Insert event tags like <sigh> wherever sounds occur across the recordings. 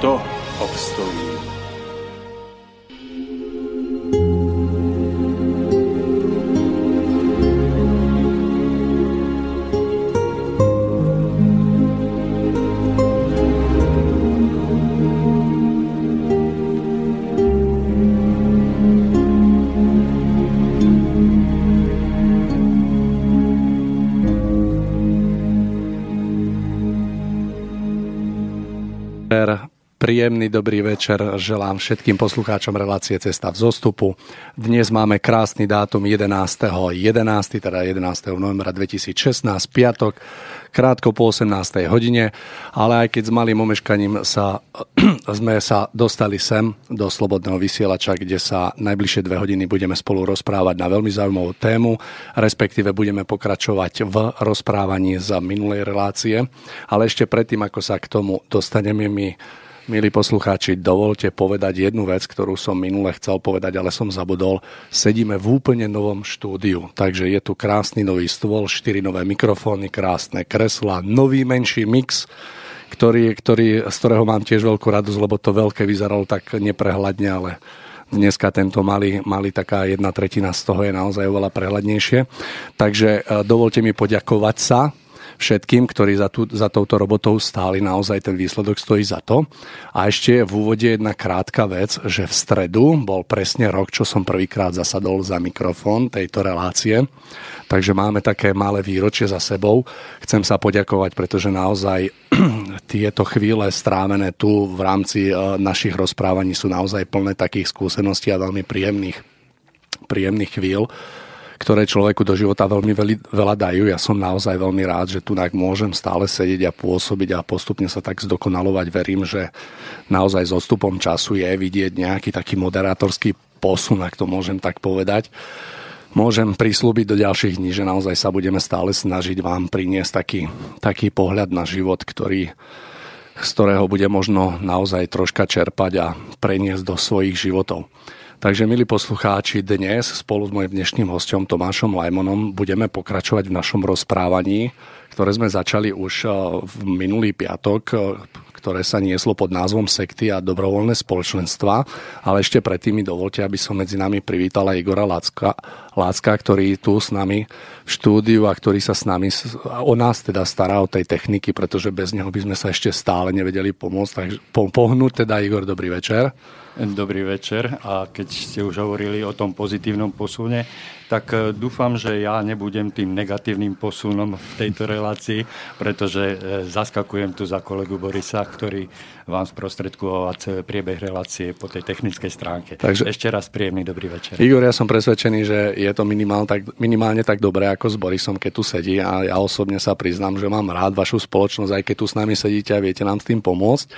とホプストリー Príjemný dobrý večer želám všetkým poslucháčom relácie Cesta v zostupu. Dnes máme krásny dátum 11. 11. teda 11. novembra 2016, piatok, krátko po 18. hodine, ale aj keď s malým omeškaním sa, <clears throat> sme sa dostali sem do Slobodného vysielača, kde sa najbližšie dve hodiny budeme spolu rozprávať na veľmi zaujímavú tému, respektíve budeme pokračovať v rozprávaní z minulej relácie. Ale ešte predtým, ako sa k tomu dostaneme, my Milí poslucháči, dovolte povedať jednu vec, ktorú som minule chcel povedať, ale som zabudol. Sedíme v úplne novom štúdiu, takže je tu krásny nový stôl, štyri nové mikrofóny, krásne kresla, nový menší mix, ktorý, ktorý, z ktorého mám tiež veľkú radosť, lebo to veľké vyzeralo tak neprehľadne, ale dneska tento malý, malý taká jedna tretina z toho je naozaj oveľa prehľadnejšie. Takže e, dovolte mi poďakovať sa všetkým, ktorí za, tú, za touto robotou stáli. Naozaj ten výsledok stojí za to. A ešte v úvode jedna krátka vec, že v stredu bol presne rok, čo som prvýkrát zasadol za mikrofón tejto relácie. Takže máme také malé výročie za sebou. Chcem sa poďakovať, pretože naozaj <clears throat> tieto chvíle strávené tu v rámci e, našich rozprávaní sú naozaj plné takých skúseností a veľmi príjemných, príjemných chvíľ ktoré človeku do života veľmi veľa dajú. Ja som naozaj veľmi rád, že tu môžem stále sedieť a pôsobiť a postupne sa tak zdokonalovať. Verím, že naozaj s odstupom času je vidieť nejaký taký moderátorský posun, ak to môžem tak povedať. Môžem prislúbiť do ďalších dní, že naozaj sa budeme stále snažiť vám priniesť taký, taký pohľad na život, ktorý, z ktorého bude možno naozaj troška čerpať a preniesť do svojich životov. Takže, milí poslucháči, dnes spolu s mojim dnešným hostom Tomášom Lajmonom budeme pokračovať v našom rozprávaní, ktoré sme začali už eh, v minulý piatok, eh, ktoré sa nieslo pod názvom Sekty a dobrovoľné spoločenstva. Ale ešte predtým mi dovolte, aby som medzi nami privítala Igora Lácka, Lácka, ktorý tu s nami v štúdiu a ktorý sa s nami, o nás teda stará o tej techniky, pretože bez neho by sme sa ešte stále nevedeli pomôcť. Takže pohnúť teda Igor, dobrý večer. Dobrý večer a keď ste už hovorili o tom pozitívnom posune, tak e, dúfam, že ja nebudem tým negatívnym posunom v tejto relácii, pretože e, zaskakujem tu za kolegu Borisa, ktorý vám sprostredkoval celý priebeh relácie po tej technickej stránke. Takže, Ešte raz príjemný dobrý večer. Igor, ja som presvedčený, že je to minimál, tak, minimálne tak dobré ako s Borisom, keď tu sedí a ja osobne sa priznám, že mám rád vašu spoločnosť, aj keď tu s nami sedíte a viete nám s tým pomôcť.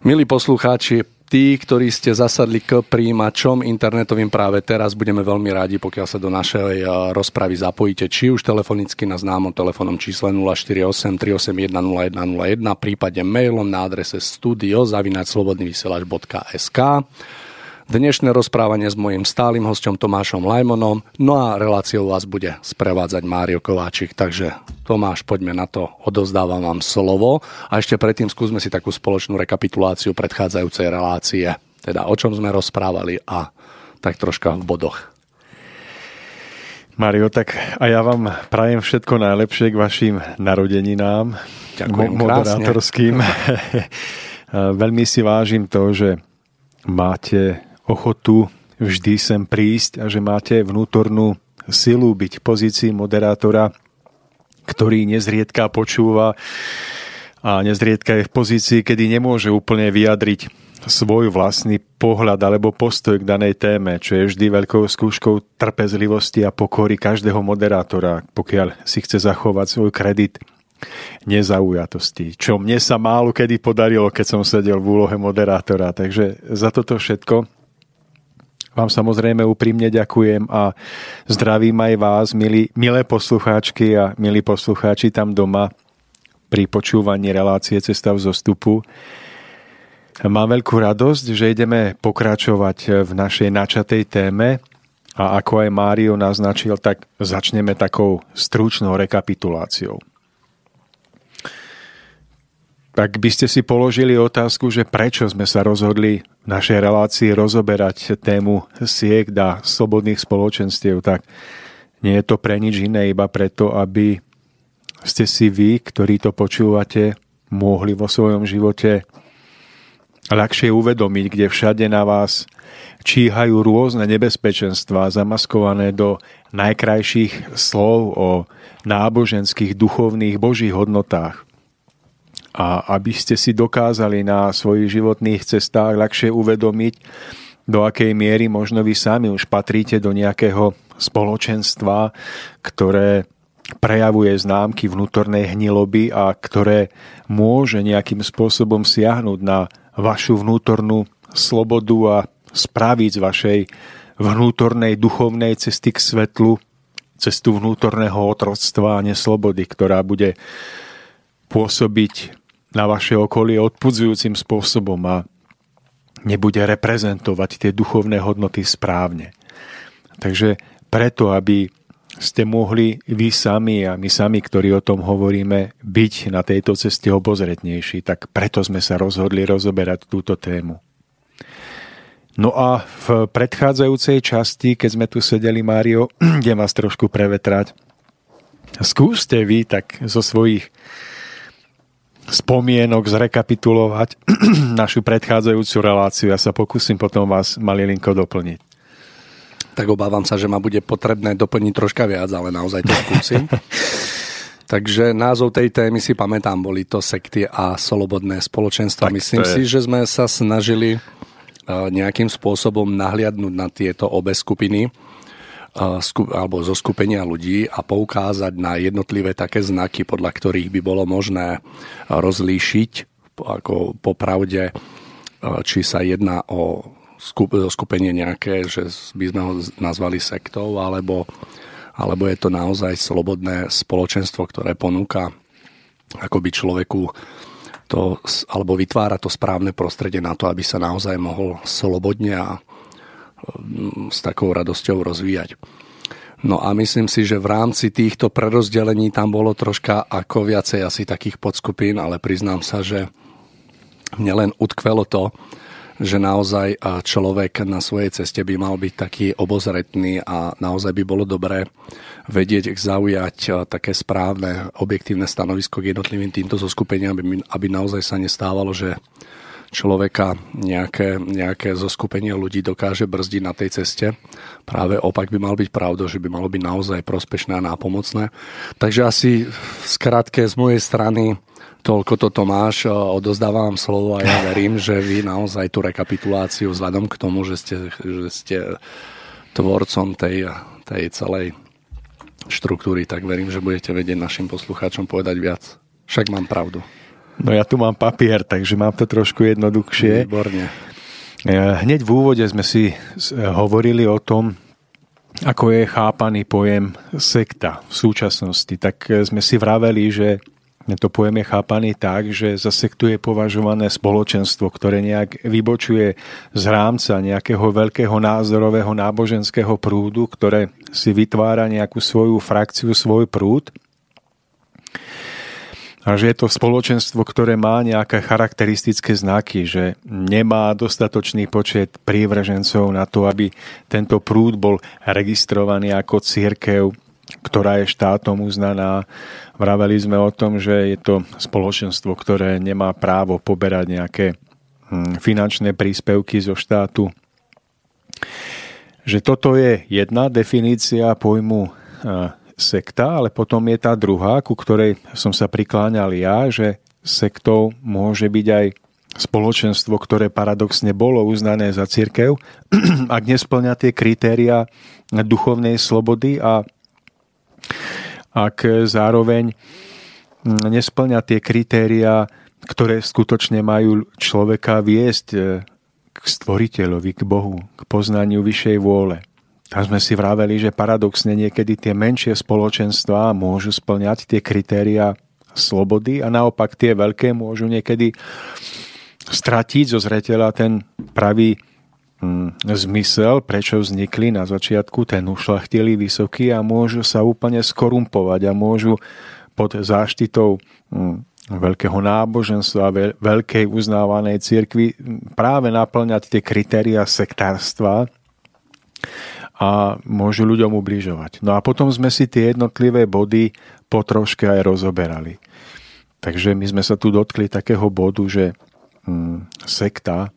Milí poslucháči, tí, ktorí ste zasadli k príjimačom internetovým práve teraz, budeme veľmi rádi, pokiaľ sa do našej eh, rozpravy zapojíte, či už telefonicky na známom telefónnom čísle 048 381 0101, prípade mailom na adrese studio.slobodnyvysielač.sk Dnešné rozprávanie s mojim stálym hostom Tomášom Lajmonom, no a reláciou vás bude sprevádzať Mário Kováčik. Takže Tomáš, poďme na to, odozdávam vám slovo. A ešte predtým skúsme si takú spoločnú rekapituláciu predchádzajúcej relácie. Teda o čom sme rozprávali a tak troška v bodoch. Mario, tak a ja vám prajem všetko najlepšie k vašim narodeninám. Ďakujem moderátorským. <laughs> Veľmi si vážim to, že máte ochotu vždy sem prísť a že máte vnútornú silu byť v pozícii moderátora, ktorý nezriedka počúva a nezriedka je v pozícii, kedy nemôže úplne vyjadriť svoj vlastný pohľad alebo postoj k danej téme, čo je vždy veľkou skúškou trpezlivosti a pokory každého moderátora, pokiaľ si chce zachovať svoj kredit nezaujatosti, čo mne sa málo kedy podarilo, keď som sedel v úlohe moderátora. Takže za toto všetko vám samozrejme úprimne ďakujem a zdravím aj vás, milí, milé poslucháčky a milí poslucháči tam doma pri počúvaní relácie Cesta v zostupu. Mám veľkú radosť, že ideme pokračovať v našej načatej téme a ako aj Mário naznačil, tak začneme takou stručnou rekapituláciou. Tak by ste si položili otázku, že prečo sme sa rozhodli v našej relácii rozoberať tému siek a slobodných spoločenstiev, tak nie je to pre nič iné, iba preto, aby ste si vy, ktorí to počúvate, mohli vo svojom živote ľahšie uvedomiť, kde všade na vás číhajú rôzne nebezpečenstvá zamaskované do najkrajších slov o náboženských, duchovných, božích hodnotách. A aby ste si dokázali na svojich životných cestách ľahšie uvedomiť, do akej miery možno vy sami už patríte do nejakého spoločenstva, ktoré prejavuje známky vnútornej hniloby a ktoré môže nejakým spôsobom siahnuť na vašu vnútornú slobodu a spraviť z vašej vnútornej duchovnej cesty k svetlu cestu vnútorného otroctva a neslobody, ktorá bude pôsobiť na vaše okolie odpudzujúcim spôsobom a nebude reprezentovať tie duchovné hodnoty správne. Takže preto, aby ste mohli vy sami a my sami, ktorí o tom hovoríme, byť na tejto ceste obozretnejší, tak preto sme sa rozhodli rozoberať túto tému. No a v predchádzajúcej časti, keď sme tu sedeli, Mário, <clears throat> idem vás trošku prevetrať. Skúste vy tak zo svojich spomienok zrekapitulovať <clears throat> našu predchádzajúcu reláciu. Ja sa pokúsim potom vás malilinko doplniť tak obávam sa, že ma bude potrebné doplniť troška viac, ale naozaj to skúsim. <laughs> Takže názov tej témy si pamätám, boli to sekty a slobodné spoločenstva. Tak Myslím si, že sme sa snažili e, nejakým spôsobom nahliadnúť na tieto obe skupiny alebo zo skupenia ľudí a poukázať na jednotlivé také znaky, podľa ktorých by bolo možné rozlíšiť ako popravde, e, či sa jedná o skupenie nejaké, že by sme ho nazvali sektou, alebo, alebo je to naozaj slobodné spoločenstvo, ktoré ponúka akoby človeku to, alebo vytvára to správne prostredie na to, aby sa naozaj mohol slobodne a s takou radosťou rozvíjať. No a myslím si, že v rámci týchto prerozdelení tam bolo troška ako viacej asi takých podskupín, ale priznám sa, že mne len utkvelo to, že naozaj človek na svojej ceste by mal byť taký obozretný a naozaj by bolo dobré vedieť, zaujať také správne, objektívne stanovisko k jednotlivým týmto zoskupeniam, aby, naozaj sa nestávalo, že človeka nejaké, nejaké zoskupenie ľudí dokáže brzdiť na tej ceste. Práve opak by mal byť pravdou, že by malo byť naozaj prospešné a nápomocné. Takže asi v skratke z mojej strany Toľko to Tomáš, odozdávam slovo a ja <laughs> verím, že vy naozaj tú rekapituláciu vzhľadom k tomu, že ste, že ste tvorcom tej, tej celej štruktúry, tak verím, že budete vedieť našim poslucháčom povedať viac. Však mám pravdu. No ja tu mám papier, takže mám to trošku jednoduchšie. Výborne. E, hneď v úvode sme si hovorili o tom, ako je chápaný pojem sekta v súčasnosti. Tak sme si vraveli, že to pojem je chápaný tak, že za sektu je považované spoločenstvo, ktoré nejak vybočuje z rámca nejakého veľkého názorového náboženského prúdu, ktoré si vytvára nejakú svoju frakciu, svoj prúd a že je to spoločenstvo, ktoré má nejaké charakteristické znaky, že nemá dostatočný počet prívržencov na to, aby tento prúd bol registrovaný ako církev ktorá je štátom uznaná. Vraveli sme o tom, že je to spoločenstvo, ktoré nemá právo poberať nejaké hm, finančné príspevky zo štátu že toto je jedna definícia pojmu sekta, ale potom je tá druhá, ku ktorej som sa prikláňal ja, že sektou môže byť aj spoločenstvo, ktoré paradoxne bolo uznané za církev, <clears throat> ak nesplňa tie kritéria duchovnej slobody a ak zároveň nesplňa tie kritéria, ktoré skutočne majú človeka viesť k stvoriteľovi, k Bohu, k poznaniu vyššej vôle. Tam sme si vraveli, že paradoxne niekedy tie menšie spoločenstvá môžu splňať tie kritéria slobody a naopak tie veľké môžu niekedy stratiť zo zreteľa ten pravý hm, zmysel, prečo vznikli na začiatku, ten ušlachtilý vysoký a môžu sa úplne skorumpovať a môžu pod záštitou hm, veľkého náboženstva, veľkej uznávanej cirkvi práve naplňať tie kritéria sektárstva a môžu ľuďom ubližovať. No a potom sme si tie jednotlivé body po troške aj rozoberali. Takže my sme sa tu dotkli takého bodu, že mm, sekta,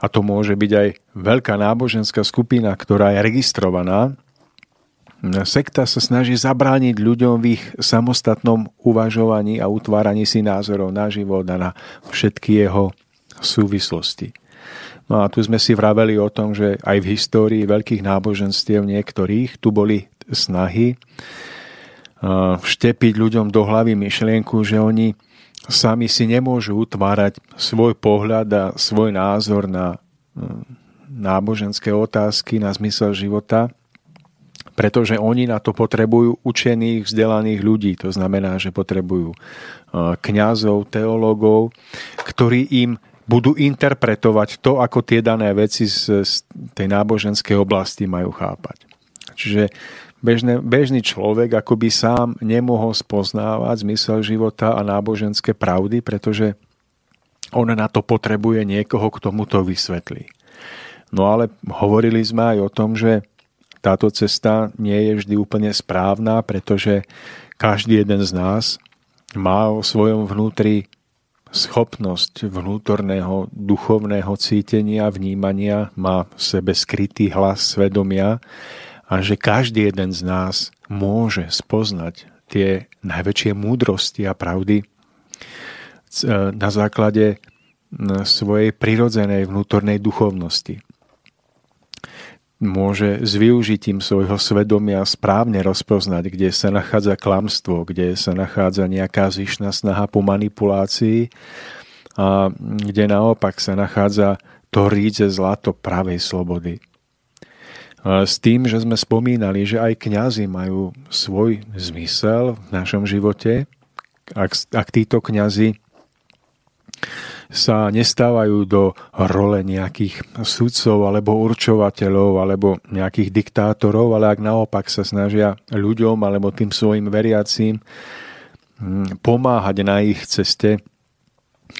a to môže byť aj veľká náboženská skupina, ktorá je registrovaná, sekta sa snaží zabrániť ľuďom v ich samostatnom uvažovaní a utváraní si názorov na život a na všetky jeho súvislosti. No a tu sme si vraveli o tom, že aj v histórii veľkých náboženstiev niektorých tu boli snahy vštepiť ľuďom do hlavy myšlienku, že oni sami si nemôžu utvárať svoj pohľad a svoj názor na náboženské otázky, na zmysel života, pretože oni na to potrebujú učených, vzdelaných ľudí. To znamená, že potrebujú kňazov, teológov, ktorí im budú interpretovať to, ako tie dané veci z, z tej náboženskej oblasti majú chápať. Čiže bežne, bežný človek akoby sám nemohol spoznávať zmysel života a náboženské pravdy, pretože on na to potrebuje niekoho, k tomu to vysvetlí. No ale hovorili sme aj o tom, že táto cesta nie je vždy úplne správna, pretože každý jeden z nás má o svojom vnútri schopnosť vnútorného duchovného cítenia, vnímania, má v sebe skrytý hlas svedomia a že každý jeden z nás môže spoznať tie najväčšie múdrosti a pravdy e, na základe svojej prirodzenej vnútornej duchovnosti môže s využitím svojho svedomia správne rozpoznať, kde sa nachádza klamstvo, kde sa nachádza nejaká zišná snaha po manipulácii a kde naopak sa nachádza to rídze zlato pravej slobody. S tým, že sme spomínali, že aj kňazi majú svoj zmysel v našom živote, ak, ak títo kňazi sa nestávajú do role nejakých sudcov alebo určovateľov alebo nejakých diktátorov, ale ak naopak sa snažia ľuďom alebo tým svojim veriacím hm, pomáhať na ich ceste,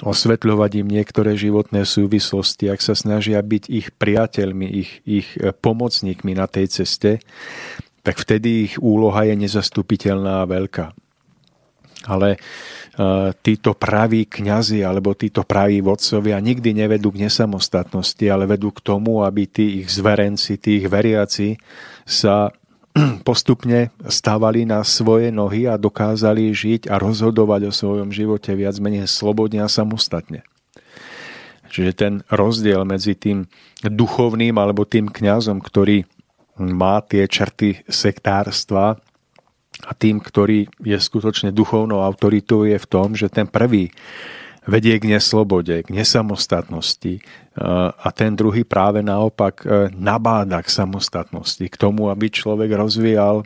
osvetľovať im niektoré životné súvislosti, ak sa snažia byť ich priateľmi, ich, ich pomocníkmi na tej ceste, tak vtedy ich úloha je nezastupiteľná a veľká. Ale títo praví kňazi alebo títo praví vodcovia nikdy nevedú k nesamostatnosti, ale vedú k tomu, aby tí ich zverenci, tí ich veriaci sa <clears throat> postupne stávali na svoje nohy a dokázali žiť a rozhodovať o svojom živote viac menej slobodne a samostatne. Čiže ten rozdiel medzi tým duchovným alebo tým kňazom, ktorý má tie črty sektárstva, a tým, ktorý je skutočne duchovnou autoritou, je v tom, že ten prvý vedie k neslobode, k nesamostatnosti a ten druhý práve naopak e, nabáda k samostatnosti, k tomu, aby človek rozvíjal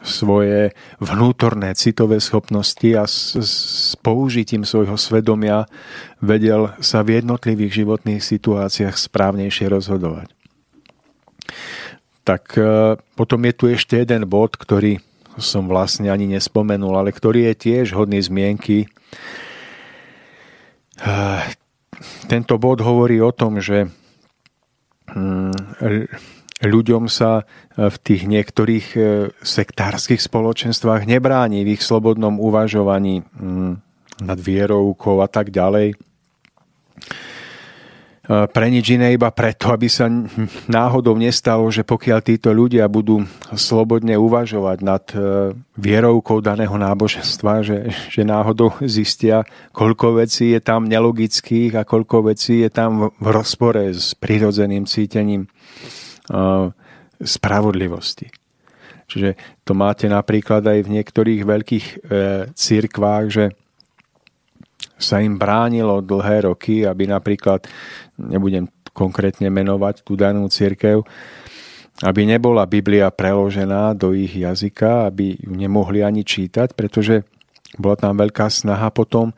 svoje vnútorné citové schopnosti a s, s použitím svojho svedomia vedel sa v jednotlivých životných situáciách správnejšie rozhodovať. Tak e, potom je tu ešte jeden bod, ktorý som vlastne ani nespomenul, ale ktorý je tiež hodný zmienky. Eh, tento bod hovorí o tom, že hm, ľuďom sa eh, v tých niektorých eh, sektárskych spoločenstvách nebráni v ich slobodnom uvažovaní hm, nad vierovkou a tak ďalej. Pre nič iné iba preto, aby sa náhodou nestalo, že pokiaľ títo ľudia budú slobodne uvažovať nad e, vierovkou daného náboženstva, že, že náhodou zistia, koľko vecí je tam nelogických a koľko vecí je tam v rozpore s prirodzeným cítením e, spravodlivosti. Čiže to máte napríklad aj v niektorých veľkých e, církvách, že sa im bránilo dlhé roky, aby napríklad, nebudem konkrétne menovať tú danú církev, aby nebola Biblia preložená do ich jazyka, aby ju nemohli ani čítať, pretože bola tam veľká snaha potom,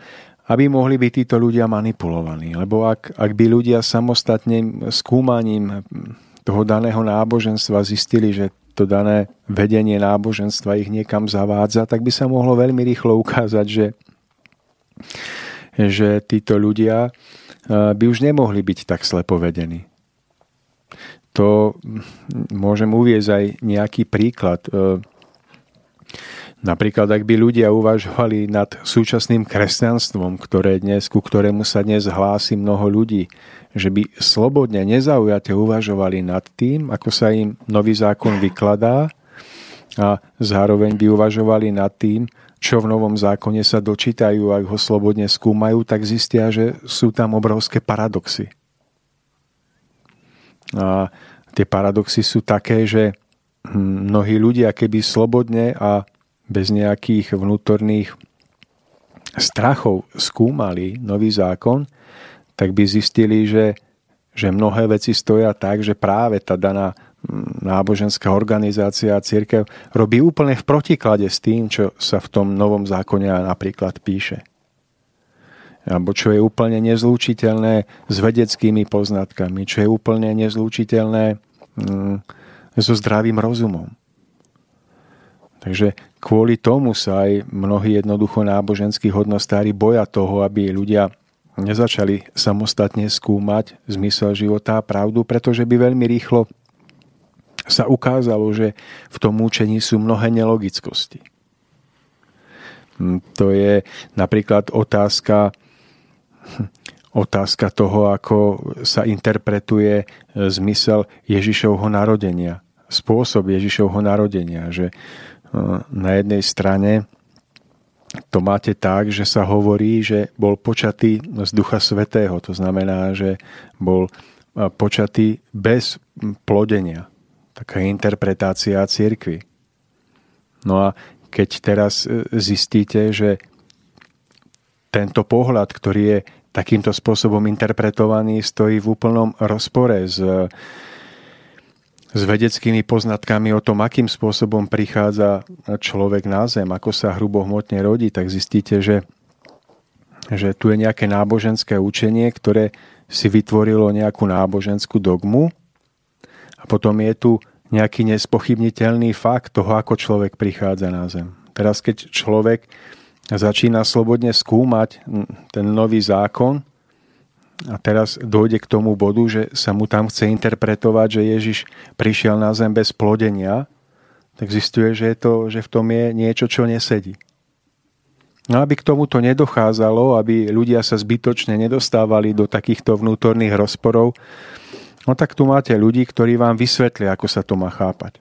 aby mohli byť títo ľudia manipulovaní. Lebo ak, ak by ľudia samostatným skúmaním toho daného náboženstva zistili, že to dané vedenie náboženstva ich niekam zavádza, tak by sa mohlo veľmi rýchlo ukázať, že, že títo ľudia eh, by už nemohli byť tak slepovedení. To hm, môžem uviezť aj nejaký príklad. Eh, napríklad, ak by ľudia uvažovali nad súčasným kresťanstvom, ktoré dnes, ku ktorému sa dnes hlási mnoho ľudí, že by slobodne, nezaujate uvažovali nad tým, ako sa im nový zákon vykladá a zároveň by uvažovali nad tým, čo v novom zákone sa dočítajú, ak ho slobodne skúmajú, tak zistia, že sú tam obrovské paradoxy. A tie paradoxy sú také, že mnohí ľudia, keby slobodne a bez nejakých vnútorných strachov skúmali nový zákon, tak by zistili, že, že mnohé veci stoja tak, že práve tá daná náboženská organizácia a církev robí úplne v protiklade s tým, čo sa v tom novom zákone napríklad píše. Alebo čo je úplne nezlúčiteľné s vedeckými poznatkami, čo je úplne nezlúčiteľné mm, so zdravým rozumom. Takže kvôli tomu sa aj mnohí jednoducho náboženskí hodnostári boja toho, aby ľudia nezačali samostatne skúmať zmysel života a pravdu, pretože by veľmi rýchlo sa ukázalo, že v tom účení sú mnohé nelogickosti. Hm, to je napríklad otázka, otázka toho, ako sa interpretuje zmysel Ježišovho narodenia, spôsob Ježišovho narodenia, že hm, na jednej strane to máte tak, že sa hovorí, že bol počatý z Ducha Svetého. To znamená, že bol počatý bez plodenia. Taká interpretácia církvy. No a keď teraz e, zistíte, že tento pohľad, ktorý je takýmto spôsobom interpretovaný, stojí v úplnom rozpore s s vedeckými poznatkami o tom, akým spôsobom prichádza človek na zem, ako sa hrubohmotne rodí, tak zistíte, že, že tu je nejaké náboženské učenie, ktoré si vytvorilo nejakú náboženskú dogmu a potom je tu nejaký nespochybniteľný fakt toho, ako človek prichádza na zem. Teraz, keď človek začína slobodne skúmať ten nový zákon, a teraz dojde k tomu bodu, že sa mu tam chce interpretovať, že Ježiš prišiel na zem bez plodenia, tak zistuje, že, je to, že v tom je niečo, čo nesedí. No aby k tomuto nedochádzalo, aby ľudia sa zbytočne nedostávali do takýchto vnútorných rozporov, no tak tu máte ľudí, ktorí vám vysvetlia, ako sa to má chápať.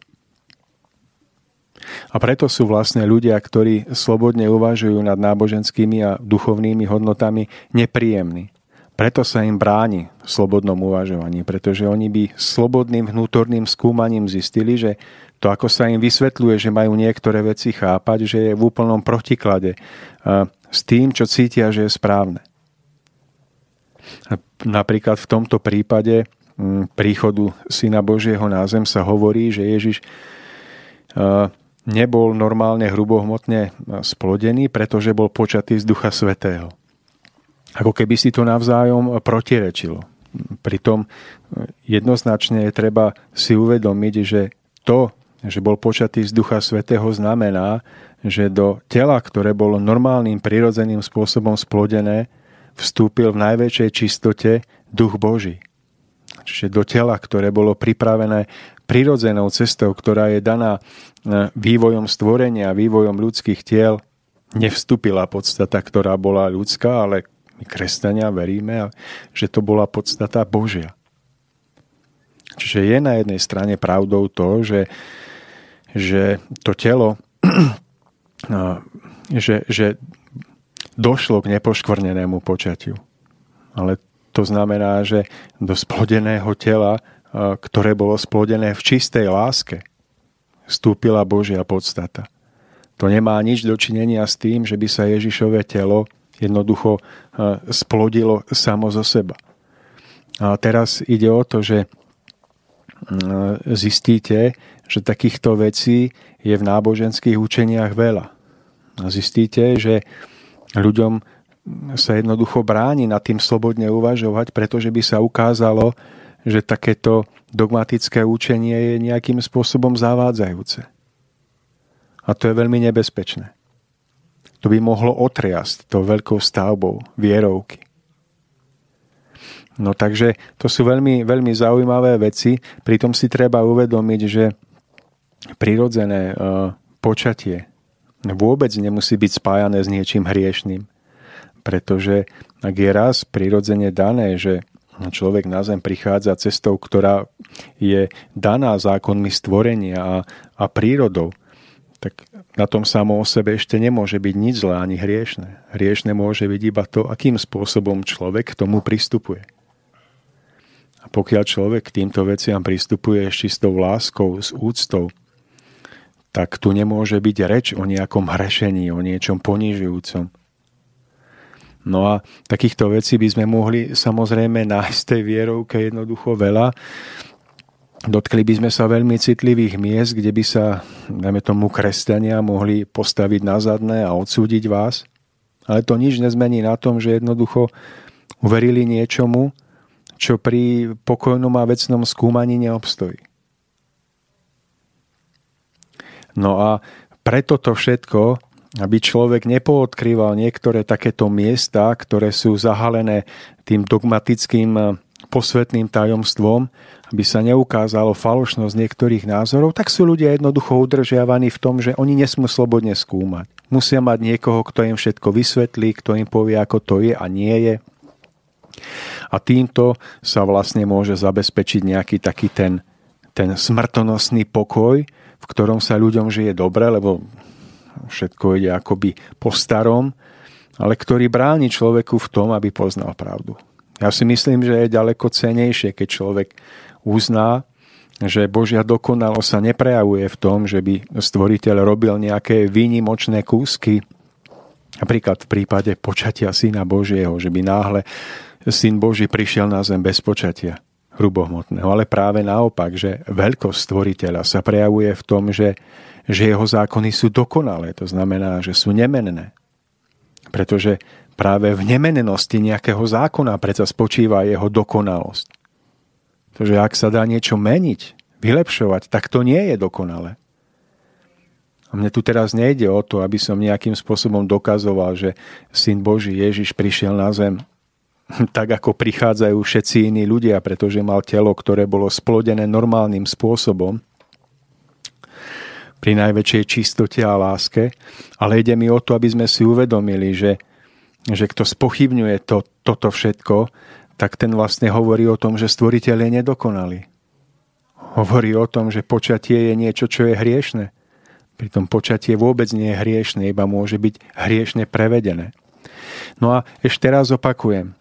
A preto sú vlastne ľudia, ktorí slobodne uvažujú nad náboženskými a duchovnými hodnotami, nepríjemní. Preto sa im bráni v slobodnom uvažovaní, pretože oni by slobodným vnútorným skúmaním zistili, že to, ako sa im vysvetľuje, že majú niektoré veci chápať, že je v úplnom protiklade s tým, čo cítia, že je správne. Napríklad v tomto prípade príchodu Syna Božieho na zem sa hovorí, že Ježiš nebol normálne hrubohmotne splodený, pretože bol počatý z Ducha Svetého ako keby si to navzájom protirečilo. Pritom jednoznačne je treba si uvedomiť, že to, že bol počatý z Ducha Svetého, znamená, že do tela, ktoré bolo normálnym, prirodzeným spôsobom splodené, vstúpil v najväčšej čistote Duch Boží. Čiže do tela, ktoré bolo pripravené prirodzenou cestou, ktorá je daná e, vývojom stvorenia, vývojom ľudských tiel, nevstúpila podstata, ktorá bola ľudská, ale My kresťania veríme, že to bola podstata Božia. Čiže je na jednej strane pravdou to, že, že to telo, <clears throat> že, že došlo k nepoškvrnenému počatiu. Ale to znamená, že do splodeného tela, ktoré bolo splodené v čistej láske, vstúpila Božia podstata. To nemá nič dočinenia s tým, že by sa Ježišové telo jednoducho splodilo samo zo seba. A teraz ide o to, že zistíte, že takýchto vecí je v náboženských učeniach veľa. Zistíte, že ľuďom sa jednoducho bráni nad tým slobodne uvažovať, pretože by sa ukázalo, že takéto dogmatické učenie je nejakým spôsobom zavádzajúce. A to je veľmi nebezpečné. To by mohlo otriasť to veľkou stavbou vierovky. No takže to sú veľmi, veľmi zaujímavé veci, pritom si treba uvedomiť, že prirodzené uh, počatie vôbec nemusí byť spájané s niečím hriešným. Pretože ak je raz prirodzene dané, že človek na zem prichádza cestou, ktorá je daná zákonmi stvorenia a, a prírodou, tak na tom samo o sebe ešte nemôže byť nič zlé ani hriešne. Hriešne môže byť iba to, akým spôsobom človek k tomu pristupuje. A pokiaľ človek k týmto veciam pristupuje s čistou láskou, s úctou, tak tu nemôže byť reč o nejakom hrešení, o niečom ponižujúcom. No a takýchto vecí by sme mohli samozrejme nájsť tej vierovke jednoducho veľa. Dotkli by sme sa veľmi citlivých miest, kde by sa, dajme tomu, kresťania mohli postaviť na zadné a odsúdiť vás. Ale to nič nezmení na tom, že jednoducho uverili niečomu, čo pri pokojnom a vecnom skúmaní neobstojí. No a preto to všetko aby človek nepoodkrýval niektoré takéto miesta, ktoré sú zahalené tým dogmatickým eh, posvetným tajomstvom, aby sa neukázalo falošnosť niektorých názorov, tak sú ľudia jednoducho udržiavaní v tom, že oni nesmú slobodne skúmať. Musia mať niekoho, kto im všetko vysvetlí, kto im povie, ako to je a nie je. A týmto sa vlastne môže zabezpečiť nejaký taký ten, ten smrtonosný pokoj, v ktorom sa ľuďom žije dobre, lebo všetko ide akoby po starom, ale ktorý bráni človeku v tom, aby poznal pravdu. Ja si myslím, že je ďaleko cenejšie, keď človek uzná, že Božia dokonalosť sa neprejavuje v tom, že by stvoriteľ robil nejaké výnimočné kúsky, napríklad v prípade počatia Syna Božieho, že by náhle Syn Boží prišiel na zem bez počatia hrubohmotného, ale práve naopak, že veľkosť stvoriteľa sa prejavuje v tom, že že jeho zákony sú dokonalé, to znamená, že sú nemenné. Pretože práve v nemenenosti nejakého zákona predsa spočíva jeho dokonalosť. Pretože ak sa dá niečo meniť, vylepšovať, tak to nie je dokonalé. A mne tu teraz nejde o to, aby som nejakým spôsobom dokazoval, že Syn Boží Ježiš prišiel na zem <laughs> tak, ako prichádzajú všetci iní ľudia, pretože mal telo, ktoré bolo splodené normálnym spôsobom pri najväčšej čistote a láske, ale ide mi o to, aby sme si uvedomili, že, že kto spochybňuje to, toto všetko, tak ten vlastne hovorí o tom, že stvoriteľ je nedokonalý. Hovorí o tom, že počatie je niečo, čo je hriešne. Pritom počatie vôbec nie je hriešne, iba môže byť hriešne prevedené. No a ešte raz opakujem.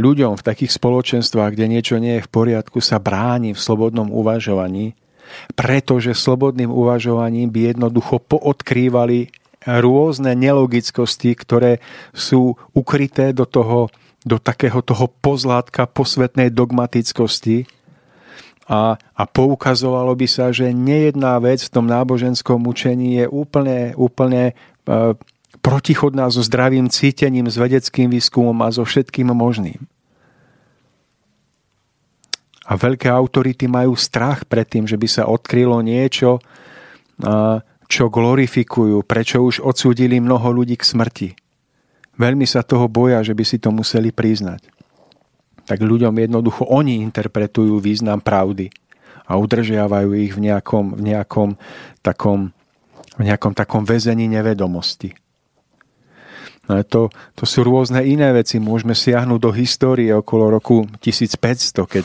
Ľuďom v takých spoločenstvách, kde niečo nie je v poriadku, sa bráni v slobodnom uvažovaní, pretože slobodným uvažovaním by jednoducho poodkrývali rôzne nelogickosti, ktoré sú ukryté do toho, do takého toho pozlátka posvetnej dogmatickosti a, a poukazovalo by sa, že nejedná vec v tom náboženskom učení je úplne, úplne e, protichodná so zdravým cítením, s vedeckým výskumom a so všetkým možným. A veľké autority majú strach pred tým, že by sa odkrylo niečo, čo glorifikujú, prečo už odsúdili mnoho ľudí k smrti. Veľmi sa toho boja, že by si to museli priznať. Tak ľuďom jednoducho oni interpretujú význam pravdy a udržiavajú ich v nejakom, v nejakom, takom, v nejakom takom väzení nevedomosti. To, to sú rôzne iné veci. Môžeme siahnuť do histórie okolo roku 1500, keď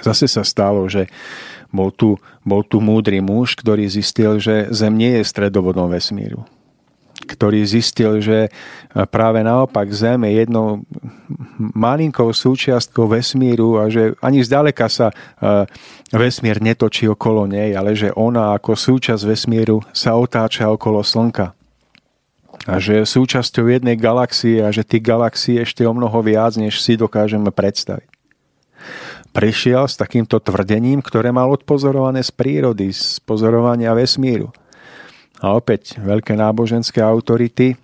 zase sa stalo, že bol tu, bol tu múdry muž, ktorý zistil, že Zem nie je stredovodom vesmíru ktorý zistil, že práve naopak Zem je jednou malinkou súčiastkou vesmíru a že ani zďaleka sa e, vesmír netočí okolo nej, ale že ona ako súčasť vesmíru sa otáča okolo Slnka. A že je súčasťou jednej galaxie a že tých galaxií ešte o mnoho viac, než si dokážeme predstaviť. Prišiel s takýmto tvrdením, ktoré mal odpozorované z prírody, z pozorovania vesmíru – a opäť veľké náboženské autority,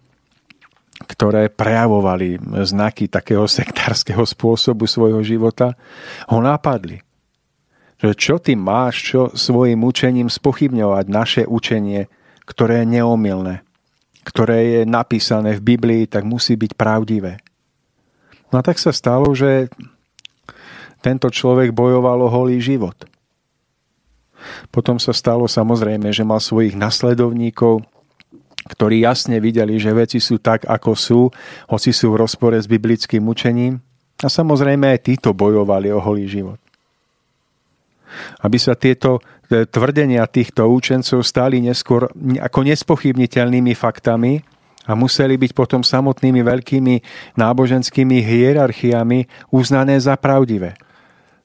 ktoré prejavovali znaky takého sektárskeho spôsobu svojho života, ho napadli. Že čo ty máš, čo svojim učením spochybňovať naše učenie, ktoré je neomilné, ktoré je napísané v Biblii, tak musí byť pravdivé. No a tak sa stalo, že tento človek bojoval o holý život – potom sa stalo samozrejme, že mal svojich nasledovníkov, ktorí jasne videli, že veci sú tak, ako sú, hoci sú v rozpore s biblickým učením. A samozrejme aj títo bojovali o holý život. Aby sa tieto e, tvrdenia týchto učencov stali neskôr ako nespochybniteľnými faktami a museli byť potom samotnými veľkými náboženskými hierarchiami uznané za pravdivé.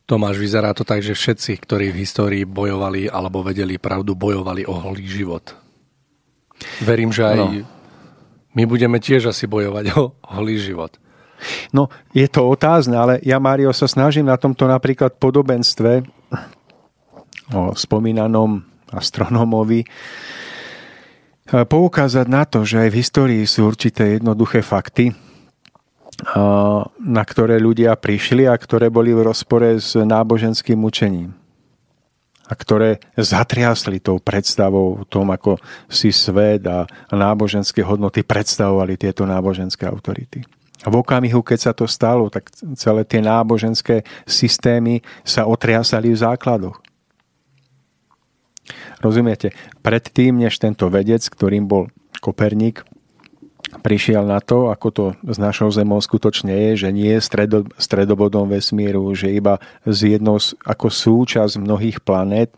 Tomáš, vyzerá to tak, že všetci, ktorí v histórii bojovali alebo vedeli pravdu, bojovali o holý život. Verím, že aj no. my budeme tiež asi bojovať o holý život. No, je to otázne, ale ja, Mário, sa snažím na tomto napríklad podobenstve o spomínanom astronómovi poukázať na to, že aj v histórii sú určité jednoduché fakty, na ktoré ľudia prišli a ktoré boli v rozpore s náboženským učením a ktoré zatriasli tou predstavou, tom, ako si svet a náboženské hodnoty predstavovali tieto náboženské autority. V okamihu, keď sa to stalo, tak celé tie náboženské systémy sa otriasali v základoch. Rozumiete? Predtým, než tento vedec, ktorým bol Koperník, prišiel na to, ako to s našou Zemou skutočne je, že nie je stredo, stredobodom vesmíru, že iba z jednou ako súčasť mnohých planét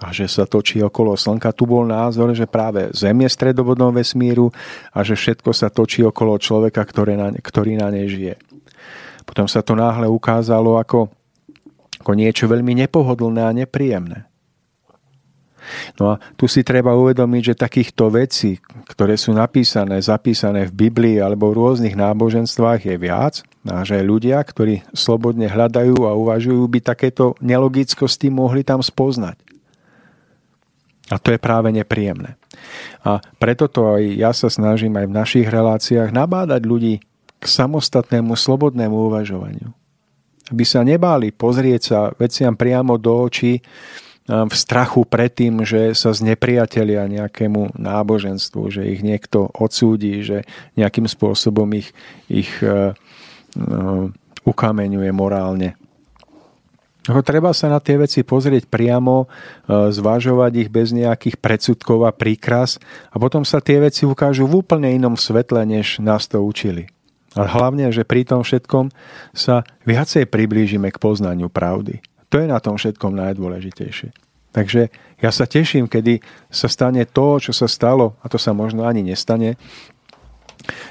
a že sa točí okolo Slnka. Tu bol názor, že práve Zem je stredobodom vesmíru a že všetko sa točí okolo človeka, ktorý na, ktorý na nej žije. Potom sa to náhle ukázalo ako, ako niečo veľmi nepohodlné a nepríjemné. No a tu si treba uvedomiť, že takýchto vecí, ktoré sú napísané, zapísané v Biblii alebo v rôznych náboženstvách je viac a že ľudia, ktorí slobodne hľadajú a uvažujú, by takéto nelogickosti mohli tam spoznať. A to je práve nepríjemné. A preto to aj ja sa snažím aj v našich reláciách nabádať ľudí k samostatnému slobodnému uvažovaniu. Aby sa nebáli pozrieť sa veciam priamo do očí, v strachu pred tým, že sa znepriatelia nejakému náboženstvu, že ich niekto odsúdi, že nejakým spôsobom ich, ich uh, uh, ukameňuje morálne. Treba sa na tie veci pozrieť priamo, uh, zvažovať ich bez nejakých predsudkov a príkras a potom sa tie veci ukážu v úplne inom svetle, než nás to učili. Ale hlavne, že pri tom všetkom sa viacej priblížime k poznaniu pravdy. To je na tom všetkom najdôležitejšie. Takže ja sa teším, kedy sa stane to, čo sa stalo, a to sa možno ani nestane,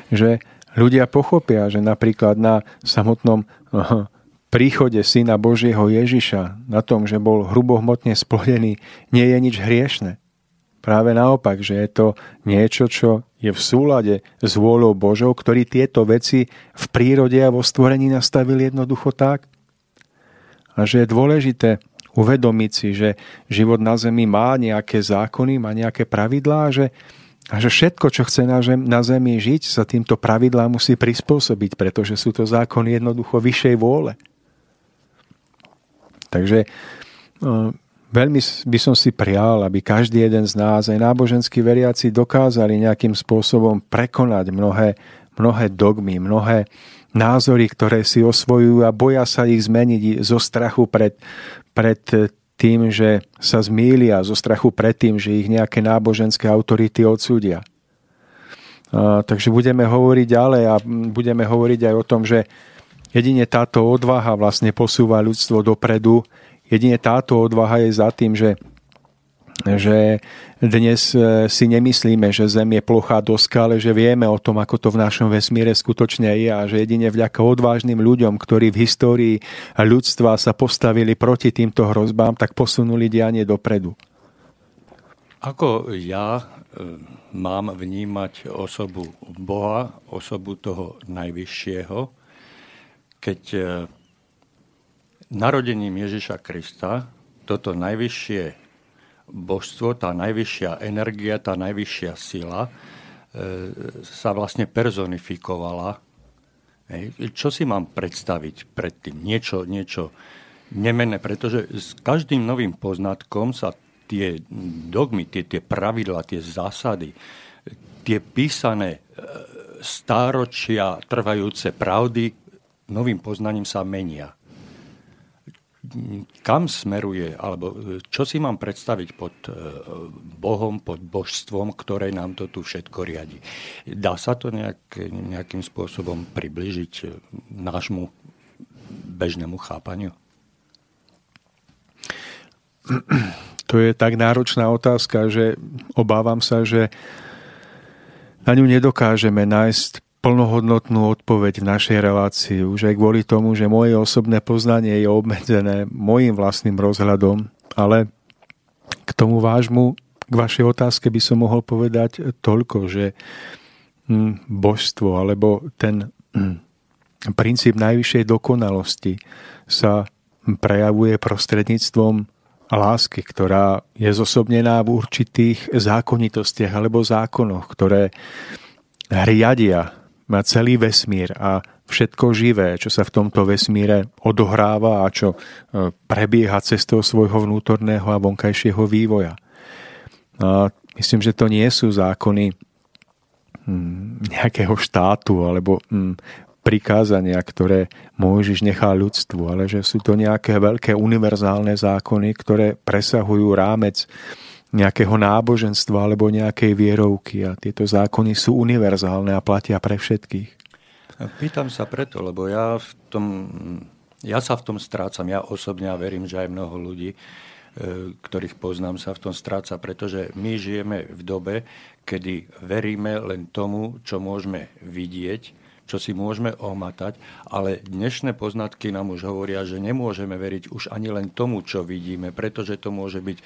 že ľudia pochopia, že napríklad na samotnom príchode Syna Božieho Ježiša, na tom, že bol hrubohmotne splodený, nie je nič hriešne. Práve naopak, že je to niečo, čo je v súlade s vôľou Božou, ktorý tieto veci v prírode a vo stvorení nastavil jednoducho tak, a že je dôležité uvedomiť si, že život na Zemi má nejaké zákony, má nejaké pravidlá, že, a že všetko, čo chce na, na Zemi žiť, sa týmto pravidlám musí prispôsobiť, pretože sú to zákony jednoducho vyššej vôle. Takže no, veľmi by som si prial, aby každý jeden z nás, aj náboženskí veriaci, dokázali nejakým spôsobom prekonať mnohé, mnohé dogmy, mnohé, názory, ktoré si osvojujú a boja sa ich zmeniť zo strachu pred, pred tým, že sa zmýlia, zo strachu pred tým, že ich nejaké náboženské autority odsúdia. A, takže budeme hovoriť ďalej a budeme hovoriť aj o tom, že jedine táto odvaha vlastne posúva ľudstvo dopredu. Jedine táto odvaha je za tým, že že dnes e, si nemyslíme, že Zem je plochá doska, ale že vieme o tom, ako to v našom vesmíre skutočne je a že jedine vďaka odvážnym ľuďom, ktorí v histórii ľudstva sa postavili proti týmto hrozbám, tak posunuli dianie dopredu. Ako ja e, mám vnímať osobu Boha, osobu toho najvyššieho, keď e, narodením Ježiša Krista toto najvyššie božstvo, tá najvyššia energia, tá najvyššia sila e, sa vlastne personifikovala. Čo si mám predstaviť predtým? Niečo, niečo nemené, pretože s každým novým poznatkom sa tie dogmy, tie, tie pravidla, tie zásady, tie písané e, stáročia trvajúce pravdy novým poznaním sa menia kam smeruje, alebo e, čo si mám predstaviť pod e, Bohom, pod božstvom, ktoré nám to tu všetko riadi. Dá sa to nejak, nejakým spôsobom približiť e, nášmu bežnému chápaniu? To je tak náročná otázka, že obávam sa, že na ňu nedokážeme nájsť plnohodnotnú odpoveď v našej relácii. Už aj kvôli tomu, že moje osobné poznanie je obmedzené môjim vlastným rozhľadom, ale k tomu vášmu, k vašej otázke by som mohol povedať toľko, že hm, božstvo alebo ten hm, princíp najvyššej dokonalosti sa prejavuje prostredníctvom lásky, ktorá je zosobnená v určitých zákonitostiach alebo zákonoch, ktoré riadia má celý vesmír a všetko živé, čo sa v tomto vesmíre odohráva a čo e, prebieha cestou svojho vnútorného a vonkajšieho vývoja. A myslím, že to nie sú zákony hm, nejakého štátu alebo hm, prikázania, ktoré Mojžiš nechá ľudstvu, ale že sú to nejaké veľké univerzálne zákony, ktoré presahujú rámec nejakého náboženstva alebo nejakej vierovky a tieto zákony sú univerzálne a platia pre všetkých. Pýtam sa preto, lebo ja, v tom, ja sa v tom strácam. Ja osobne a verím, že aj mnoho ľudí, e, ktorých poznám, sa v tom stráca, pretože my žijeme v dobe, kedy veríme len tomu, čo môžeme vidieť, čo si môžeme ohmatať, ale dnešné poznatky nám už hovoria, že nemôžeme veriť už ani len tomu, čo vidíme, pretože to môže byť,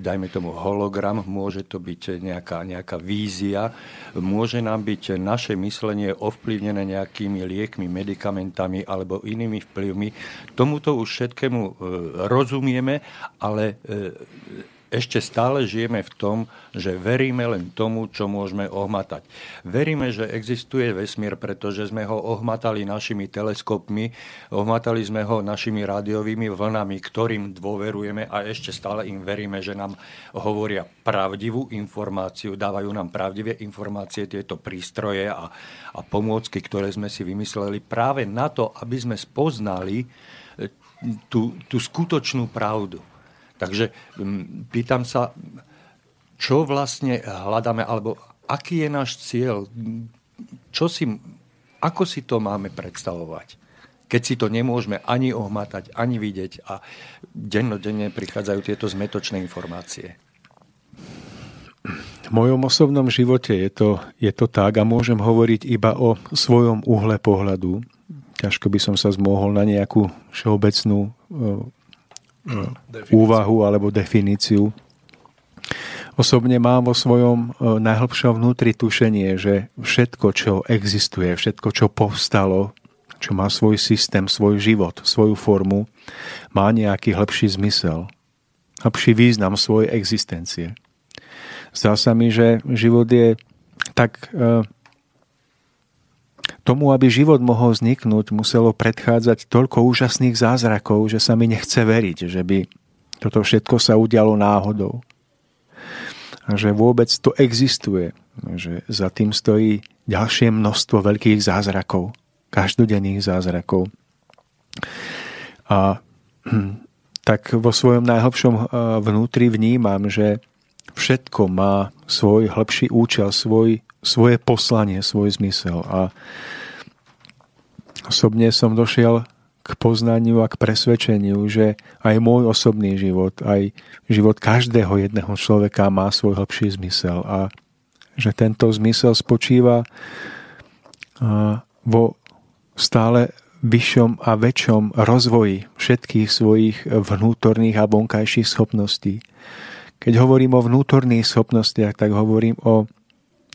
dajme tomu, hologram, môže to byť nejaká, nejaká vízia, môže nám byť naše myslenie ovplyvnené nejakými liekmi, medikamentami alebo inými vplyvmi. Tomuto už všetkému e, rozumieme, ale e, ešte stále žijeme v tom, že veríme len tomu, čo môžeme ohmatať. Veríme, že existuje vesmír, pretože sme ho ohmatali našimi teleskopmi, ohmatali sme ho našimi rádiovými vlnami, ktorým dôverujeme a ešte stále im veríme, že nám hovoria pravdivú informáciu, dávajú nám pravdivé informácie tieto prístroje a, a pomôcky, ktoré sme si vymysleli práve na to, aby sme spoznali eh, tú, tú skutočnú pravdu. Takže pýtam sa, čo vlastne hľadáme, alebo aký je náš cieľ, čo si, ako si to máme predstavovať, keď si to nemôžeme ani ohmatať, ani vidieť a dennodenne prichádzajú tieto zmetočné informácie. V mojom osobnom živote je to, je to tak a môžem hovoriť iba o svojom uhle pohľadu. Ťažko by som sa zmohol na nejakú všeobecnú definíciu. úvahu alebo definíciu. Osobne mám vo svojom e, najhlbšom vnútri tušenie, že všetko, čo existuje, všetko, čo povstalo, čo má svoj systém, svoj život, svoju formu, má nejaký hĺbší zmysel, hĺbší význam svojej existencie. Zdá sa mi, že život je tak e, Tomu, aby život mohol vzniknúť, muselo predchádzať toľko úžasných zázrakov, že sa mi nechce veriť, že by toto všetko sa udialo náhodou. A že vôbec to existuje, že za tým stojí ďalšie množstvo veľkých zázrakov, každodenných zázrakov. A tak vo svojom najhlbšom vnútri vnímam, že všetko má svoj hĺbší účel, svoj svoje poslanie, svoj zmysel. A osobne som došiel k poznaniu a k presvedčeniu, že aj môj osobný život, aj život každého jedného človeka má svoj hlbší zmysel a že tento zmysel spočíva vo stále vyššom a väčšom rozvoji všetkých svojich vnútorných a vonkajších schopností. Keď hovorím o vnútorných schopnostiach, tak hovorím o,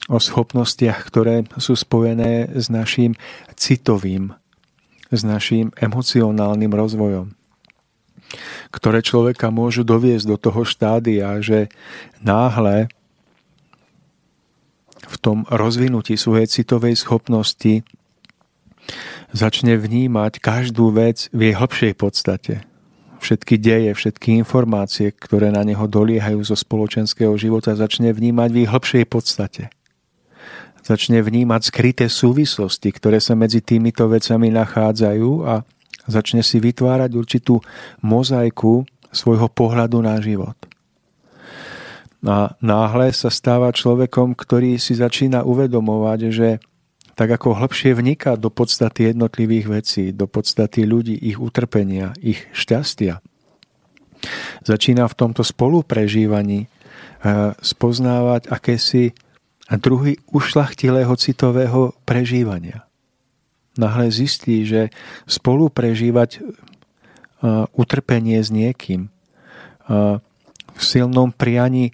o schopnostiach, ktoré sú spojené s našim citovým, s našim emocionálnym rozvojom ktoré človeka môžu doviesť do toho štádia, že náhle v tom rozvinutí svojej citovej schopnosti začne vnímať každú vec v jej hlbšej podstate. Všetky deje, všetky informácie, ktoré na neho doliehajú zo spoločenského života, začne vnímať v jej hlbšej podstate. Začne vnímať skryté súvislosti, ktoré sa medzi týmito vecami nachádzajú a začne si vytvárať určitú mozaiku svojho pohľadu na život. A náhle sa stáva človekom, ktorý si začína uvedomovať, že tak ako hlbšie vniká do podstaty jednotlivých vecí, do podstaty ľudí, ich utrpenia, ich šťastia. Začína v tomto spoluprežívaní eh, spoznávať akési druhy ušlachtilého citového prežívania. Nahle zistí, že spolu prežívať eh, utrpenie s niekým eh, v silnom priani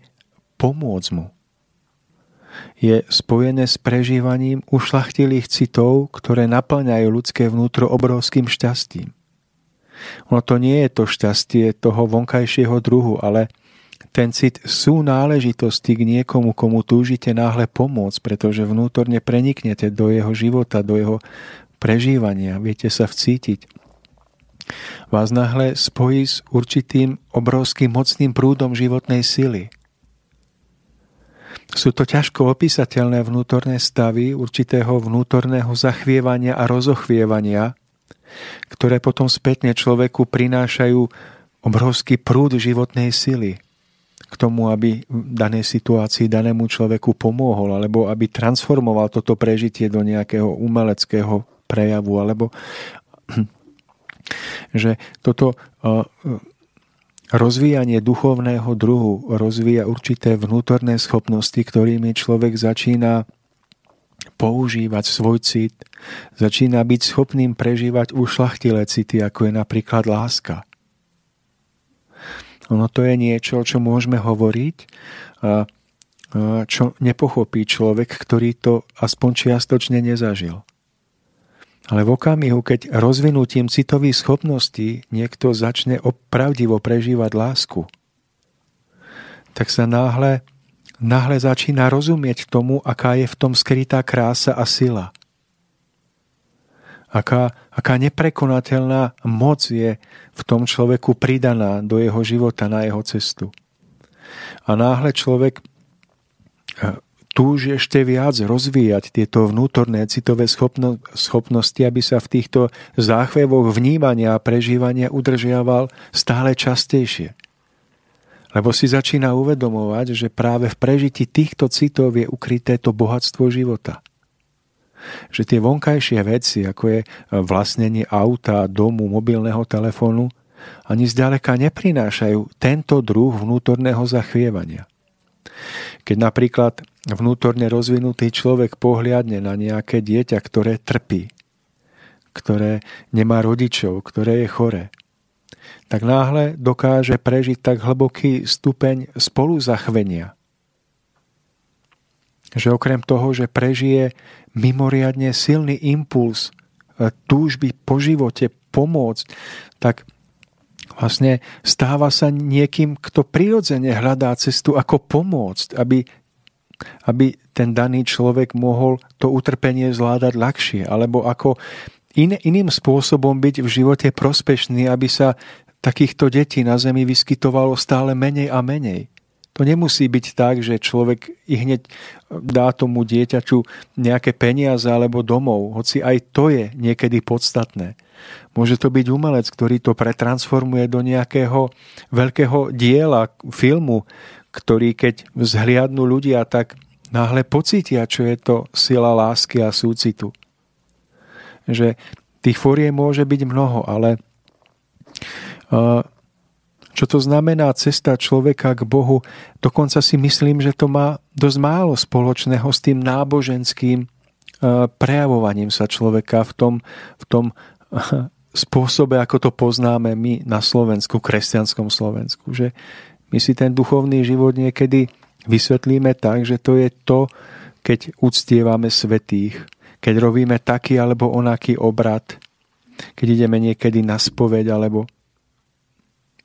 pomôcť mu, je spojené s prežívaním ušlachtilých citov, ktoré naplňajú ľudské vnútro obrovským šťastím. Ono to nie je to šťastie toho vonkajšieho druhu, ale ten cit sú náležitosti k niekomu, komu túžite náhle pomôcť, pretože vnútorne preniknete do jeho života, do jeho prežívania, viete sa vcítiť. Vás náhle spojí s určitým obrovským mocným prúdom životnej sily – sú to ťažko opísateľné vnútorné stavy určitého vnútorného zachvievania a rozochvievania, ktoré potom spätne človeku prinášajú obrovský prúd životnej sily k tomu, aby v danej situácii danému človeku pomohol, alebo aby transformoval toto prežitie do nejakého umeleckého prejavu, alebo <clears throat> že toto Rozvíjanie duchovného druhu rozvíja určité vnútorné schopnosti, ktorými človek začína používať svoj cit, začína byť schopným prežívať ušlachtilé city, ako je napríklad láska. Ono to je niečo, čo môžeme hovoriť, a čo nepochopí človek, ktorý to aspoň čiastočne nezažil. Ale v okamihu, keď rozvinutím citových schopností niekto začne opravdivo prežívať lásku, tak sa náhle, náhle začína rozumieť tomu, aká je v tom skrytá krása a sila. Aká, aká neprekonateľná moc je v tom človeku pridaná do jeho života, na jeho cestu. A náhle človek túži ešte viac rozvíjať tieto vnútorné citové schopno, schopnosti, aby sa v týchto záchvevoch vnímania a prežívania udržiaval stále častejšie. Lebo si začína uvedomovať, že práve v prežití týchto citov je ukryté to bohatstvo života. Že tie vonkajšie veci, ako je vlastnenie auta, domu, mobilného telefónu, ani zďaleka neprinášajú tento druh vnútorného zachvievania. Keď napríklad vnútorne rozvinutý človek pohliadne na nejaké dieťa, ktoré trpí, ktoré nemá rodičov, ktoré je chore, tak náhle dokáže prežiť tak hlboký stupeň spolu zachvenia, že okrem toho, že prežije mimoriadne silný impuls e, túžby po živote pomôcť, tak vlastne stáva sa niekým, kto prirodzene hľadá cestu, ako pomôcť, aby aby ten daný človek mohol to utrpenie zvládať ľahšie, alebo ako in, iným spôsobom byť v živote prospešný, aby sa takýchto detí na Zemi vyskytovalo stále menej a menej. To nemusí byť tak, že človek i hneď dá tomu dieťaču nejaké peniaze alebo domov, hoci aj to je niekedy podstatné. Môže to byť umelec, ktorý to pretransformuje do nejakého veľkého diela, filmu, ktorý keď vzhliadnú ľudia, tak náhle pocítia, čo je to sila lásky a súcitu. Že tých fórie môže byť mnoho, ale čo to znamená cesta človeka k Bohu, dokonca si myslím, že to má dosť málo spoločného s tým náboženským prejavovaním sa človeka v tom, v tom spôsobe, ako to poznáme my na Slovensku, kresťanskom Slovensku. Že my si ten duchovný život niekedy vysvetlíme tak, že to je to, keď uctievame svetých, keď robíme taký alebo onaký obrad, keď ideme niekedy na spoveď alebo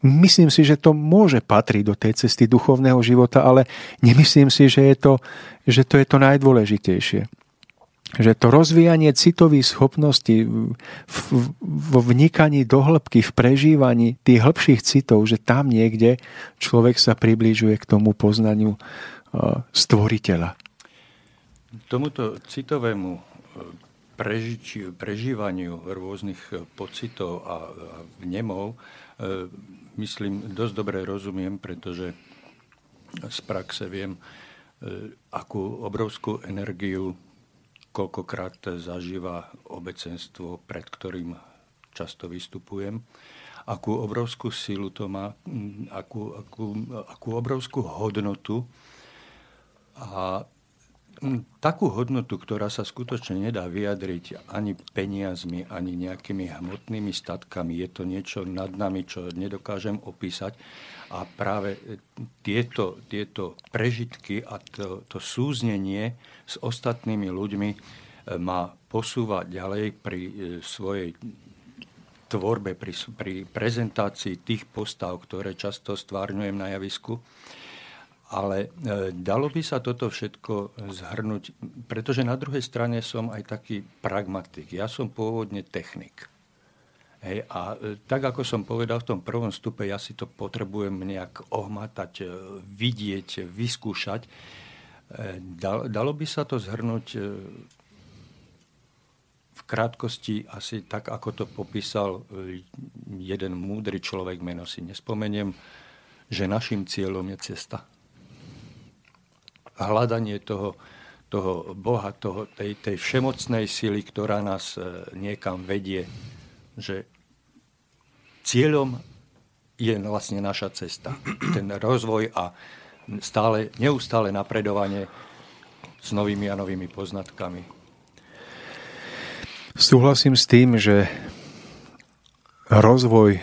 Myslím si, že to môže patriť do tej cesty duchovného života, ale nemyslím si, že, je to, že to je to najdôležitejšie že to rozvíjanie citových schopností vo vnikaní do hĺbky, v prežívaní tých hĺbších citov, že tam niekde človek sa približuje k tomu poznaniu e, stvoriteľa. Tomuto citovému e, prežiči, prežívaniu rôznych e, pocitov a vnemov myslím dosť dobre rozumiem, pretože z praxe viem, akú obrovskú energiu koľkokrát zažíva obecenstvo, pred ktorým často vystupujem, akú obrovskú silu to má, akú, akú, akú obrovskú hodnotu a takú hodnotu, ktorá sa skutočne nedá vyjadriť ani peniazmi, ani nejakými hmotnými statkami. Je to niečo nad nami, čo nedokážem opísať. A práve tieto, tieto prežitky a to, to súznenie s ostatnými ľuďmi e, ma posúva ďalej pri e, svojej tvorbe, pri, pri prezentácii tých postav, ktoré často stvárňujem na javisku ale e, dalo by sa toto všetko zhrnúť, pretože na druhej strane som aj taký pragmatik. Ja som pôvodne technik. Hej, a e, tak, ako som povedal v tom prvom stupe, ja si to potrebujem nejak ohmatať, e, vidieť, vyskúšať. Dalo by sa to zhrnúť v krátkosti asi tak, ako to popísal jeden múdry človek, meno si nespomeniem, že našim cieľom je cesta hľadanie toho, toho Boha, toho, tej, tej všemocnej sily, ktorá nás e, niekam vedie, že cieľom je vlastne naša cesta. Ten rozvoj a stále, neustále napredovanie s novými a novými poznatkami. Súhlasím s tým, že rozvoj e,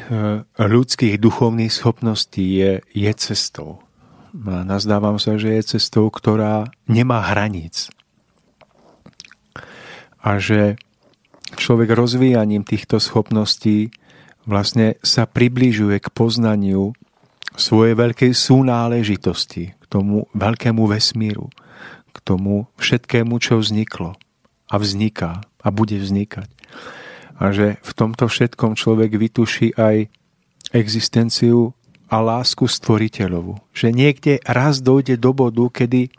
ľudských duchovných schopností je, je cestou nazdávam sa, že je cestou, ktorá nemá hraníc. A že človek rozvíjaním týchto schopností vlastne sa približuje k poznaniu svojej veľkej súnáležitosti, k tomu veľkému vesmíru, k tomu všetkému, čo vzniklo a vzniká a bude vznikať. A že v tomto všetkom človek vytuší aj existenciu a lásku stvoriteľovu. Že niekde raz dojde do bodu, kedy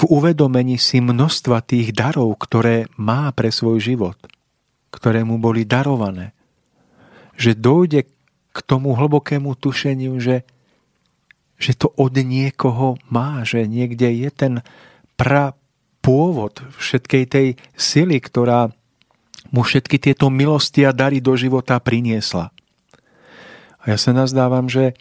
v uvedomení si množstva tých darov, ktoré má pre svoj život, ktoré mu boli darované, že dojde k tomu hlbokému tušeniu, že, že to od niekoho má, že niekde je ten pra pôvod všetkej tej sily, ktorá mu všetky tieto milosti a dary do života priniesla. Ja sa nazdávam, že,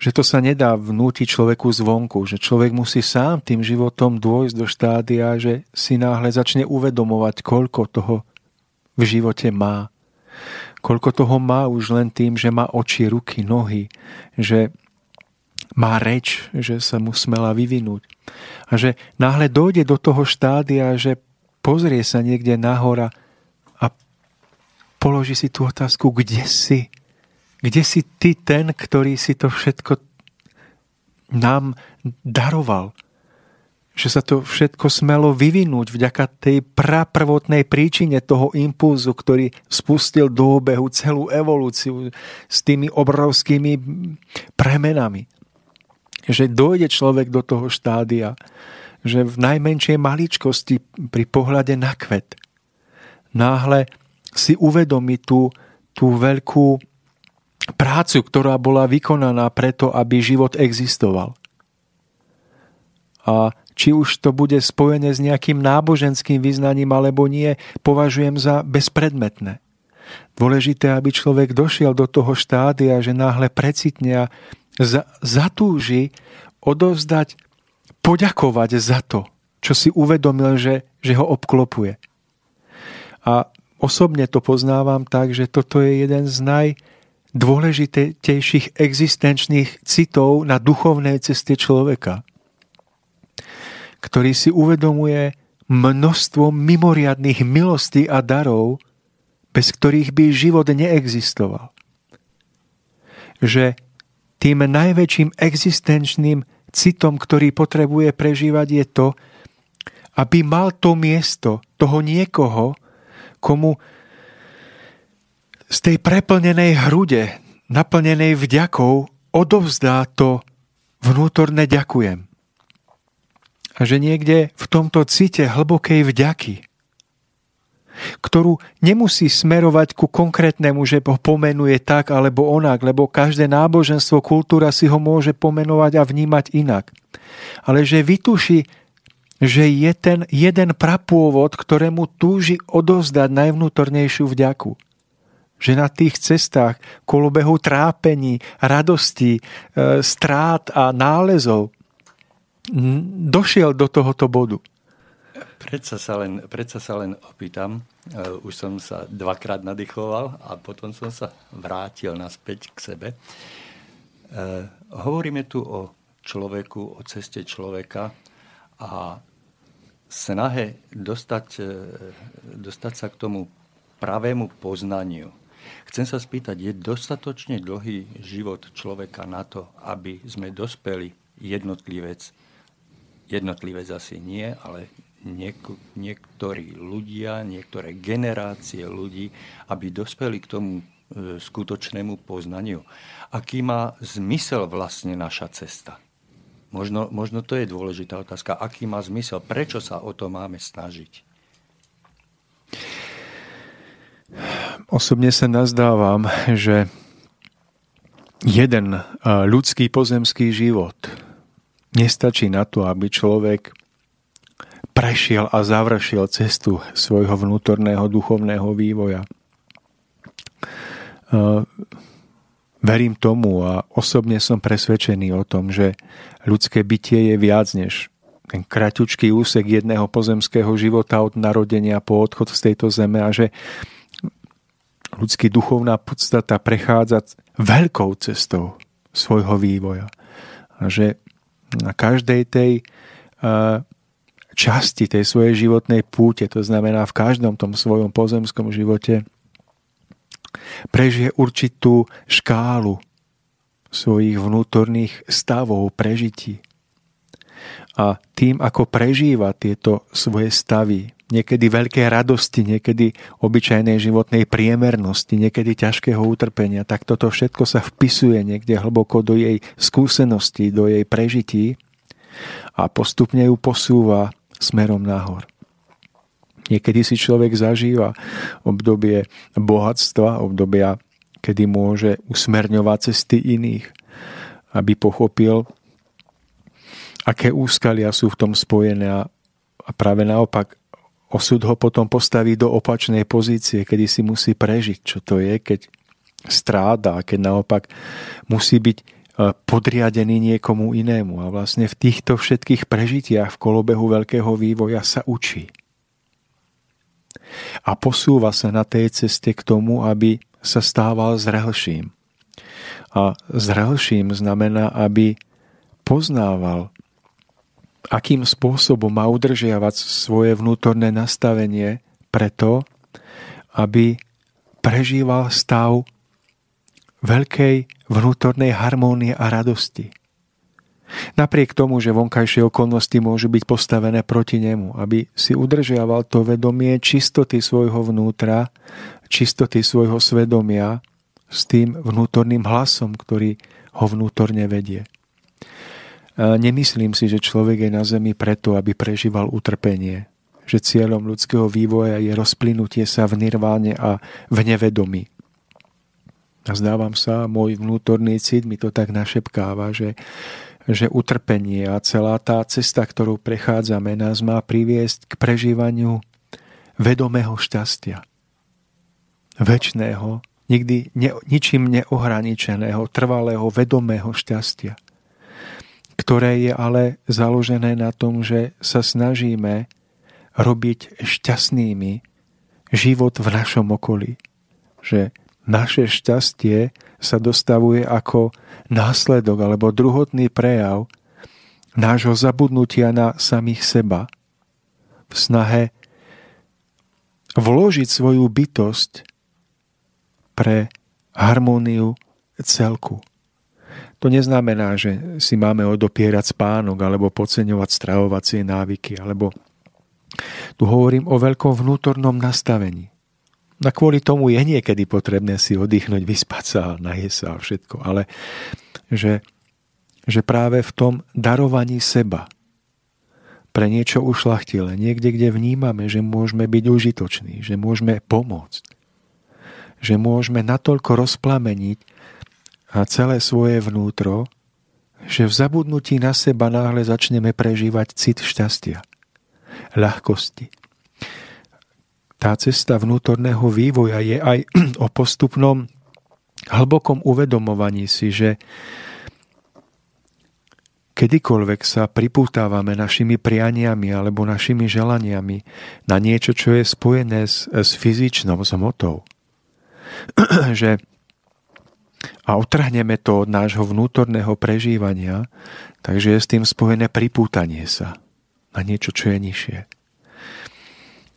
že to sa nedá vnútiť človeku zvonku, že človek musí sám tým životom dôjsť do štádia, že si náhle začne uvedomovať, koľko toho v živote má. Koľko toho má už len tým, že má oči, ruky, nohy, že má reč, že sa mu smela vyvinúť. A že náhle dojde do toho štádia, že pozrie sa niekde nahora a položí si tú otázku, kde si? Kde si ty ten, ktorý si to všetko nám daroval? Že sa to všetko smelo vyvinúť vďaka tej praprvotnej príčine toho impulzu, ktorý spustil do obehu celú evolúciu s tými obrovskými premenami. Že dojde človek do toho štádia, že v najmenšej maličkosti pri pohľade na kvet náhle si uvedomí tú, tú veľkú prácu, ktorá bola vykonaná preto, aby život existoval. a či už to bude spojené s nejakým náboženským vyznaním alebo nie, považujem za bezpredmetné. Dôležité, aby človek došiel do toho štádia, že náhle precitne a zatúži odovzdať, poďakovať za to, čo si uvedomil, že, že ho obklopuje. A osobne to poznávam tak, že toto je jeden z najdôležitejších existenčných citov na duchovnej ceste človeka ktorý si uvedomuje množstvo mimoriadných milostí a darov, bez ktorých by život neexistoval. Že tým najväčším existenčným citom, ktorý potrebuje prežívať, je to, aby mal to miesto toho niekoho, komu z tej preplnenej hrude, naplnenej vďakou, odovzdá to vnútorné ďakujem. A že niekde v tomto cite hlbokej vďaky, ktorú nemusí smerovať ku konkrétnemu, že ho pomenuje tak alebo onak, lebo každé náboženstvo, kultúra si ho môže pomenovať a vnímať inak. Ale že vytuší, že je ten jeden prapôvod, ktorému túži odovzdať najvnútornejšiu vďaku. Že na tých cestách kolobehu trápení, radostí, e, strát a nálezov došiel do tohoto bodu? Predsa sa len, predsa sa len opýtam. Uh, už som sa dvakrát nadýchoval a potom som sa vrátil naspäť k sebe. Uh, hovoríme tu o človeku, o ceste človeka a snahe dostať, dostať sa k tomu pravému poznaniu. Chcem sa spýtať, je dostatočne dlhý život človeka na to, aby sme dospeli jednotlivec jednotlivé zase nie, ale niek- niektorí ľudia, niektoré generácie ľudí, aby dospeli k tomu e, skutočnému poznaniu. Aký má zmysel vlastne naša cesta? Možno, možno to je dôležitá otázka. Aký má zmysel? Prečo sa o to máme snažiť? Osobne sa nazdávam, že jeden e, ľudský pozemský život Nestačí na to, aby človek prešiel a završil cestu svojho vnútorného duchovného vývoja. Verím tomu a osobne som presvedčený o tom, že ľudské bytie je viac než ten kraťučký úsek jedného pozemského života od narodenia po odchod z tejto zeme a že ľudský duchovná podstata prechádza veľkou cestou svojho vývoja. A že na každej tej časti tej svojej životnej púte, to znamená v každom tom svojom pozemskom živote, prežije určitú škálu svojich vnútorných stavov, prežití. A tým, ako prežíva tieto svoje stavy, niekedy veľké radosti, niekedy obyčajnej životnej priemernosti, niekedy ťažkého utrpenia, tak toto všetko sa vpisuje niekde hlboko do jej skúsenosti, do jej prežití a postupne ju posúva smerom nahor. Niekedy si človek zažíva obdobie bohatstva, obdobia, kedy môže usmerňovať cesty iných, aby pochopil, aké úskalia sú v tom spojené a práve naopak osud ho potom postaví do opačnej pozície, kedy si musí prežiť, čo to je, keď stráda, keď naopak musí byť e, podriadený niekomu inému. A vlastne v týchto všetkých prežitiach v kolobehu veľkého vývoja sa učí. A posúva sa na tej ceste k tomu, aby sa stával zrelším. A zrelším znamená, aby poznával akým spôsobom má udržiavať svoje vnútorné nastavenie preto, aby prežíval stav veľkej vnútornej harmónie a radosti. Napriek tomu, že vonkajšie okolnosti môžu byť postavené proti nemu, aby si udržiaval to vedomie čistoty svojho vnútra, čistoty svojho svedomia s tým vnútorným hlasom, ktorý ho vnútorne vedie. Nemyslím si, že človek je na zemi preto, aby prežíval utrpenie. Že cieľom ľudského vývoja je rozplynutie sa v nirváne a v nevedomí. A zdávam sa, môj vnútorný cit mi to tak našepkáva, že, že utrpenie a celá tá cesta, ktorú prechádzame, nás má priviesť k prežívaniu vedomého šťastia. Večného, nikdy ne, ničím neohraničeného, trvalého, vedomého šťastia, ktoré je ale založené na tom, že sa snažíme robiť šťastnými život v našom okolí. Že naše šťastie sa dostavuje ako následok alebo druhotný prejav nášho zabudnutia na samých seba v snahe vložiť svoju bytosť pre harmóniu celku. To neznamená, že si máme odopierať spánok alebo podceňovať stravovacie návyky, alebo tu hovorím o veľkom vnútornom nastavení. A kvôli tomu je niekedy potrebné si oddychnúť, vyspať sa, najesť sa a všetko. Ale že, že práve v tom darovaní seba pre niečo ušlachtile, niekde, kde vnímame, že môžeme byť užitoční, že môžeme pomôcť, že môžeme natoľko rozplameniť a celé svoje vnútro, že v zabudnutí na seba náhle začneme prežívať cit šťastia, ľahkosti, tá cesta vnútorného vývoja je aj <clears throat> o postupnom hlbokom uvedomovaní si, že kedykoľvek sa pripútávame našimi prianiami alebo našimi želaniami na niečo, čo je spojené s, s fyzičnou zmotou, <clears throat> že a otrhneme to od nášho vnútorného prežívania, takže je s tým spojené pripútanie sa na niečo, čo je nižšie.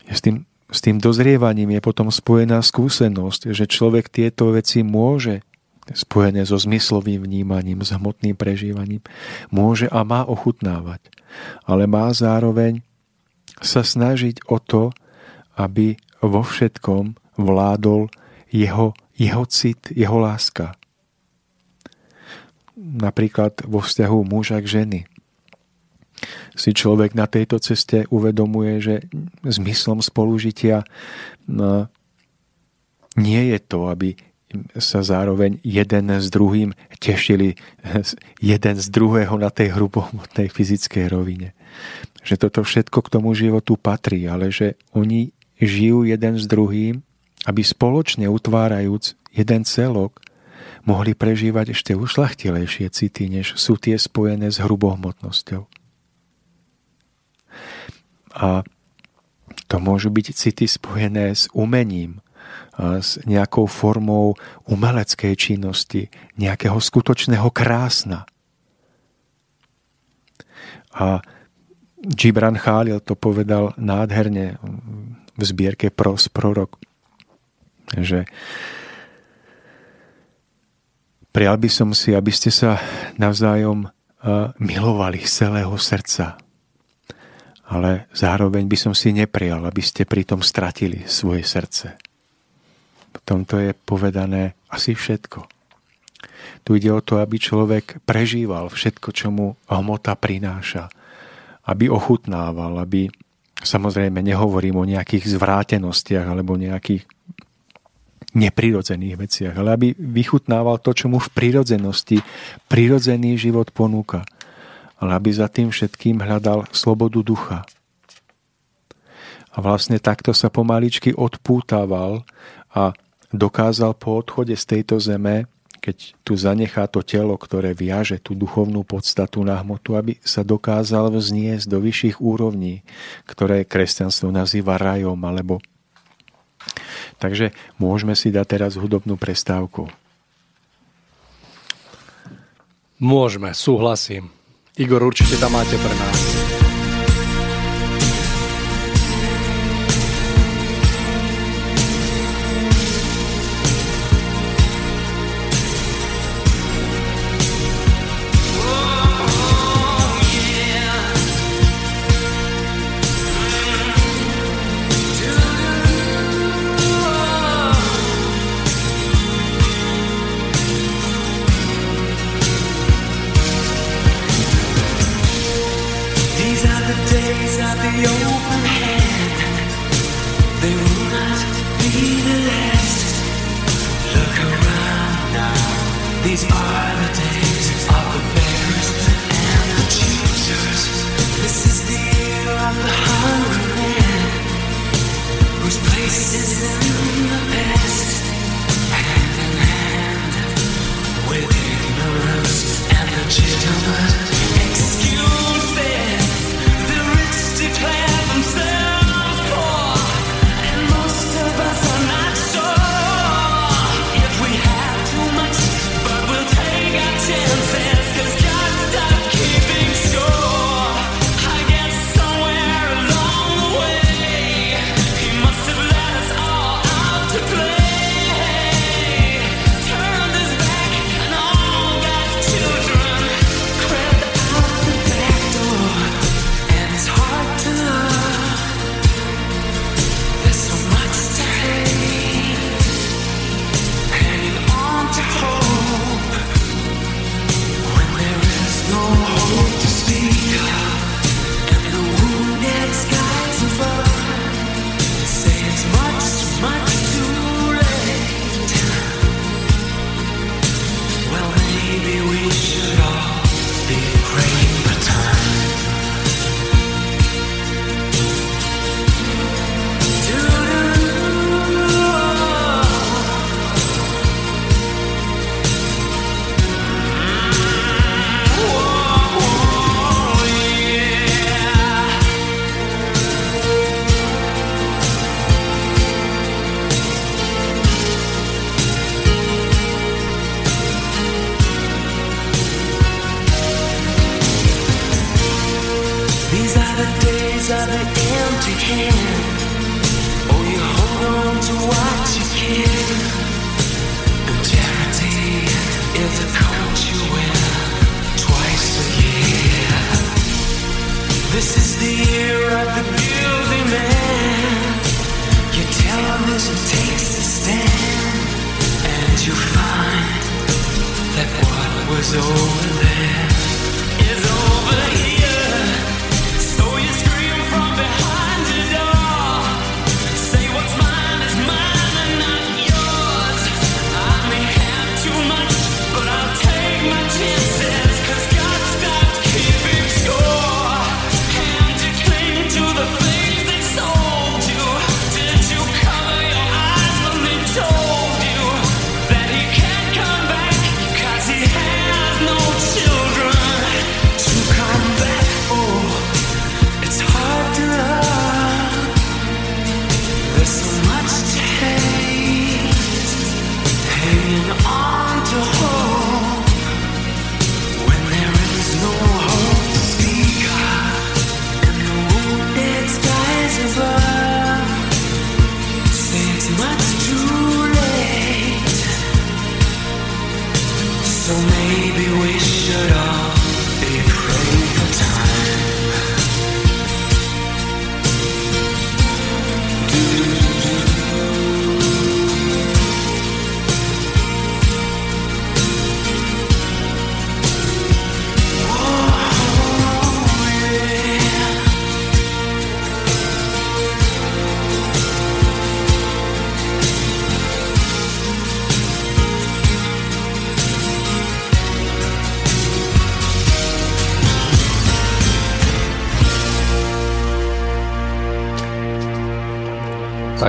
Je s tým s tým dozrievaním je potom spojená skúsenosť, že človek tieto veci môže spojené so zmyslovým vnímaním, s hmotným prežívaním, môže a má ochutnávať. Ale má zároveň sa snažiť o to, aby vo všetkom vládol jeho, jeho cit, jeho láska. Napríklad vo vzťahu muža k ženy si človek na tejto ceste uvedomuje, že zmyslom spolužitia no, nie je to, aby sa zároveň jeden s druhým tešili jeden z druhého na tej hrubohmotnej fyzickej rovine. Že toto všetko k tomu životu patrí, ale že oni žijú jeden s druhým, aby spoločne utvárajúc jeden celok, mohli prežívať ešte ušlachtilejšie city, než sú tie spojené s hrubohmotnosťou. A to môžu byť city spojené s umením, s nejakou formou umeleckej činnosti, nejakého skutočného krásna. A Gibran Khalil to povedal nádherne v zbierke Pros prorok, že Prijal by som si, aby ste sa navzájom milovali z celého srdca, ale zároveň by som si neprijal, aby ste pritom stratili svoje srdce. V tomto je povedané asi všetko. Tu ide o to, aby človek prežíval všetko, čo mu hmota prináša. Aby ochutnával, aby samozrejme nehovorím o nejakých zvrátenostiach alebo nejakých neprirodzených veciach, ale aby vychutnával to, čo mu v prirodzenosti prirodzený život ponúka ale aby za tým všetkým hľadal slobodu ducha. A vlastne takto sa pomaličky odpútaval a dokázal po odchode z tejto zeme, keď tu zanechá to telo, ktoré viaže tú duchovnú podstatu na hmotu, aby sa dokázal vzniesť do vyšších úrovní, ktoré kresťanstvo nazýva rajom alebo Takže môžeme si dať teraz hudobnú prestávku. Môžeme, súhlasím. Igor, určite tam máte pre nás.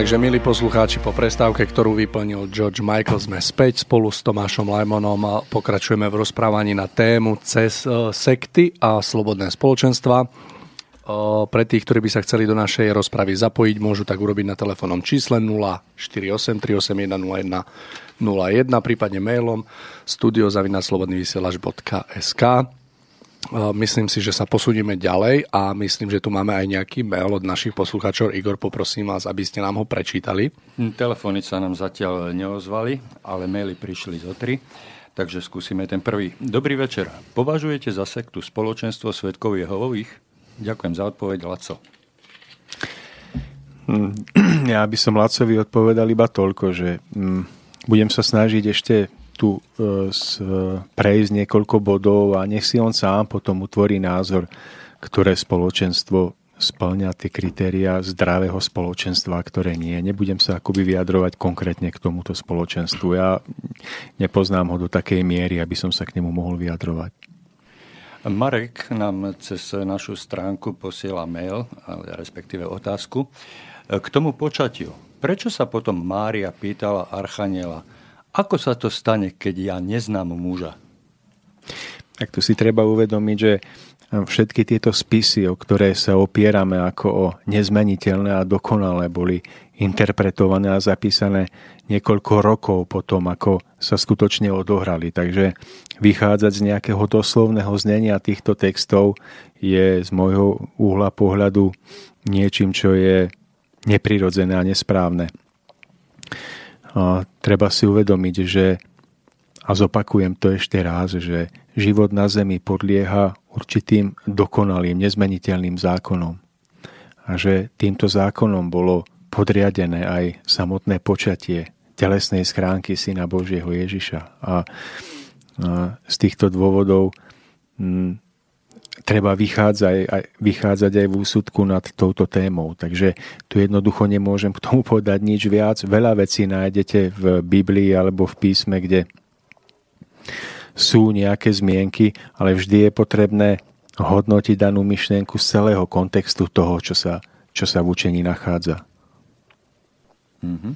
Takže milí poslucháči, po prestávke, ktorú vyplnil George Michael, sme späť spolu s Tomášom Lajmonom pokračujeme v rozprávaní na tému cez e, sekty a slobodné spoločenstva. E, pre tých, ktorí by sa chceli do našej rozpravy zapojiť, môžu tak urobiť na telefónnom čísle 048 381 0101, prípadne mailom studiozavinaclobodnyvysielač.sk. Myslím si, že sa posunieme ďalej a myslím, že tu máme aj nejaký mail od našich poslucháčov. Igor, poprosím vás, aby ste nám ho prečítali. Hm, telefóny sa nám zatiaľ neozvali, ale maily prišli zo tri. Takže skúsime ten prvý. Dobrý večer. Považujete za sektu spoločenstvo Svetkov Jehovových? Ďakujem za odpoveď, Laco. Hm, <clears throat> ja by som Lacovi odpovedal iba toľko, že hm, budem sa snažiť ešte tu e, prejsť niekoľko bodov a nech si on sám potom utvorí názor, ktoré spoločenstvo splňa tie kritéria zdravého spoločenstva, ktoré nie. Nebudem sa akoby vyjadrovať konkrétne k tomuto spoločenstvu. Ja nepoznám ho do takej miery, aby som sa k nemu mohol vyjadrovať. Marek nám cez našu stránku posiela mail, respektíve otázku. K tomu počatiu prečo sa potom Mária pýtala Archaniela, ako sa to stane, keď ja neznám muža? Tak tu si treba uvedomiť, že všetky tieto spisy, o ktoré sa opierame ako o nezmeniteľné a dokonalé, boli interpretované a zapísané niekoľko rokov potom, ako sa skutočne odohrali. Takže vychádzať z nejakého doslovného znenia týchto textov je z môjho úhla pohľadu niečím, čo je neprirodzené a nesprávne. Treba si uvedomiť, že a zopakujem to ešte raz, že život na Zemi podlieha určitým dokonalým, nezmeniteľným zákonom. A že týmto zákonom bolo podriadené aj samotné počatie telesnej schránky Syna Božieho Ježiša. A, a z týchto dôvodov m, treba vychádzať aj, vychádzať aj v úsudku nad touto témou. Takže tu jednoducho nemôžem k tomu povedať nič viac. Veľa vecí nájdete v Biblii alebo v písme, kde sú nejaké zmienky, ale vždy je potrebné hodnotiť danú myšlienku z celého kontextu toho, čo sa, čo sa v učení nachádza. Mm-hmm.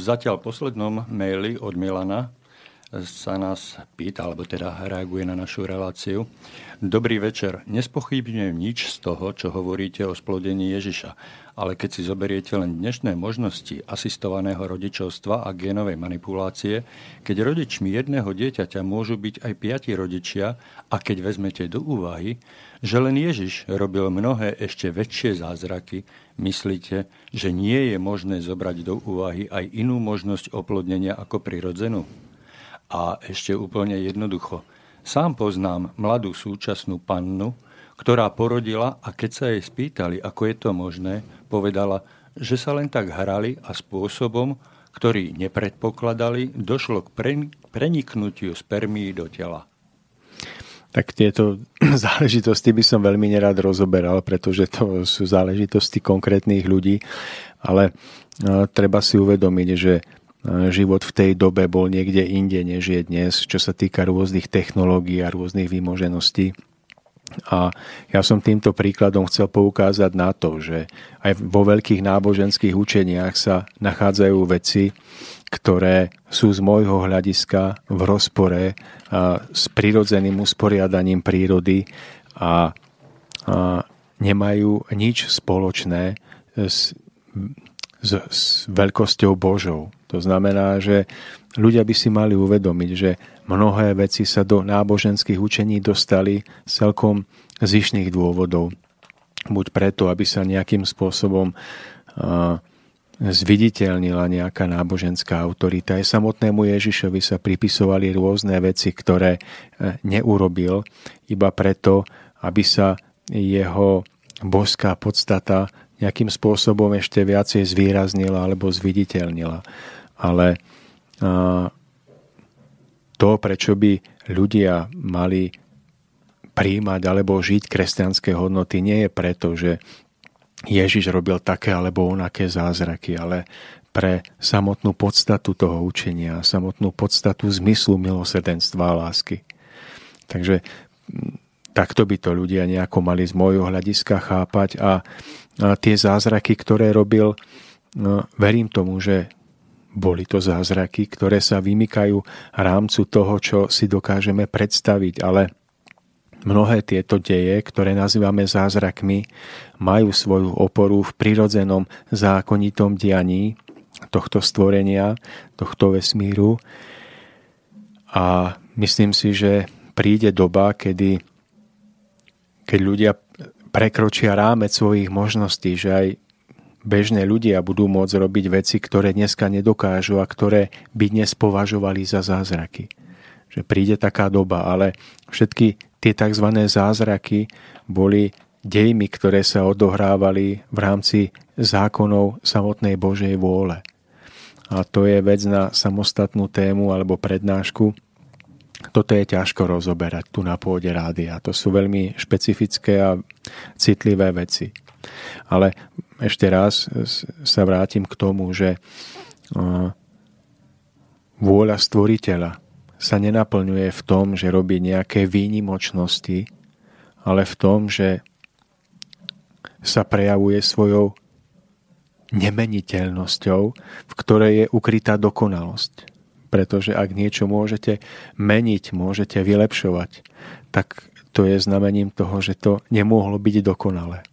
Zatiaľ v poslednom maili od Milana sa nás pýta, alebo teda reaguje na našu reláciu. Dobrý večer. Nespochybňujem nič z toho, čo hovoríte o splodení Ježiša ale keď si zoberiete len dnešné možnosti asistovaného rodičovstva a génovej manipulácie, keď rodičmi jedného dieťaťa môžu byť aj piati rodičia a keď vezmete do úvahy, že len Ježiš robil mnohé ešte väčšie zázraky, myslíte, že nie je možné zobrať do úvahy aj inú možnosť oplodnenia ako prirodzenú? A ešte úplne jednoducho. Sám poznám mladú súčasnú pannu, ktorá porodila a keď sa jej spýtali, ako je to možné, povedala, že sa len tak hrali a spôsobom, ktorý nepredpokladali, došlo k preniknutiu spermí do tela. Tak tieto <clears throat> záležitosti by som veľmi nerád rozoberal, pretože to sú záležitosti konkrétnych ľudí, ale e, treba si uvedomiť, že život v tej dobe bol niekde inde, než je dnes, čo sa týka rôznych technológií a rôznych výmožeností. A ja som týmto príkladom chcel poukázať na to, že aj vo veľkých náboženských učeniach sa nachádzajú veci, ktoré sú z môjho hľadiska v rozpore s prirodzeným usporiadaním prírody a, nemajú nič spoločné s, s, s veľkosťou Božou. To znamená, že ľudia by si mali uvedomiť, že Mnohé veci sa do náboženských učení dostali celkom zišných dôvodov. Buď preto, aby sa nejakým spôsobom zviditeľnila nejaká náboženská autorita. Aj samotnému Ježišovi sa pripisovali rôzne veci, ktoré e, neurobil, iba preto, aby sa jeho boská podstata nejakým spôsobom ešte viacej zvýraznila alebo zviditeľnila. Ale to, prečo by ľudia mali príjmať alebo žiť kresťanské hodnoty, nie je preto, že Ježiš robil také alebo onaké zázraky, ale pre samotnú podstatu toho učenia, samotnú podstatu zmyslu milosrdenstva a lásky. Takže takto by to ľudia nejako mali z môjho hľadiska chápať a, tie zázraky, ktoré robil, no, verím tomu, že boli to zázraky, ktoré sa vymykajú rámcu toho, čo si dokážeme predstaviť, ale mnohé tieto deje, ktoré nazývame zázrakmi, majú svoju oporu v prirodzenom zákonitom dianí tohto stvorenia, tohto vesmíru. A myslím si, že príde doba, kedy keď ľudia prekročia rámec svojich možností, že aj bežné ľudia budú môcť robiť veci, ktoré dneska nedokážu a ktoré by dnes považovali za zázraky. Že príde taká doba, ale všetky tie tzv. zázraky boli dejmi, ktoré sa odohrávali v rámci zákonov samotnej Božej vôle. A to je vec na samostatnú tému alebo prednášku. Toto je ťažko rozoberať tu na pôde rádia. To sú veľmi špecifické a citlivé veci. Ale ešte raz sa vrátim k tomu, že vôľa stvoriteľa sa nenaplňuje v tom, že robí nejaké výnimočnosti, ale v tom, že sa prejavuje svojou nemeniteľnosťou, v ktorej je ukrytá dokonalosť. Pretože ak niečo môžete meniť, môžete vylepšovať, tak to je znamením toho, že to nemohlo byť dokonalé.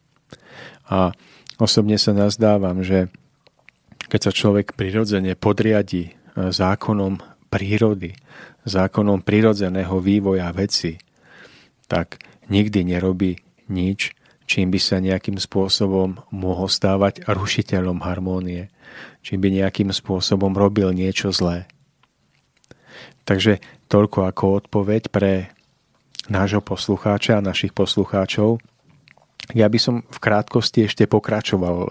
A osobne sa nazdávam, že keď sa človek prirodzene podriadi e, zákonom prírody, zákonom prirodzeného vývoja veci, tak nikdy nerobí nič, čím by sa nejakým spôsobom mohol stávať rušiteľom harmónie, čím by nejakým spôsobom robil niečo zlé. Takže toľko ako odpoveď pre nášho poslucháča a našich poslucháčov. Ja by som v krátkosti ešte pokračoval e,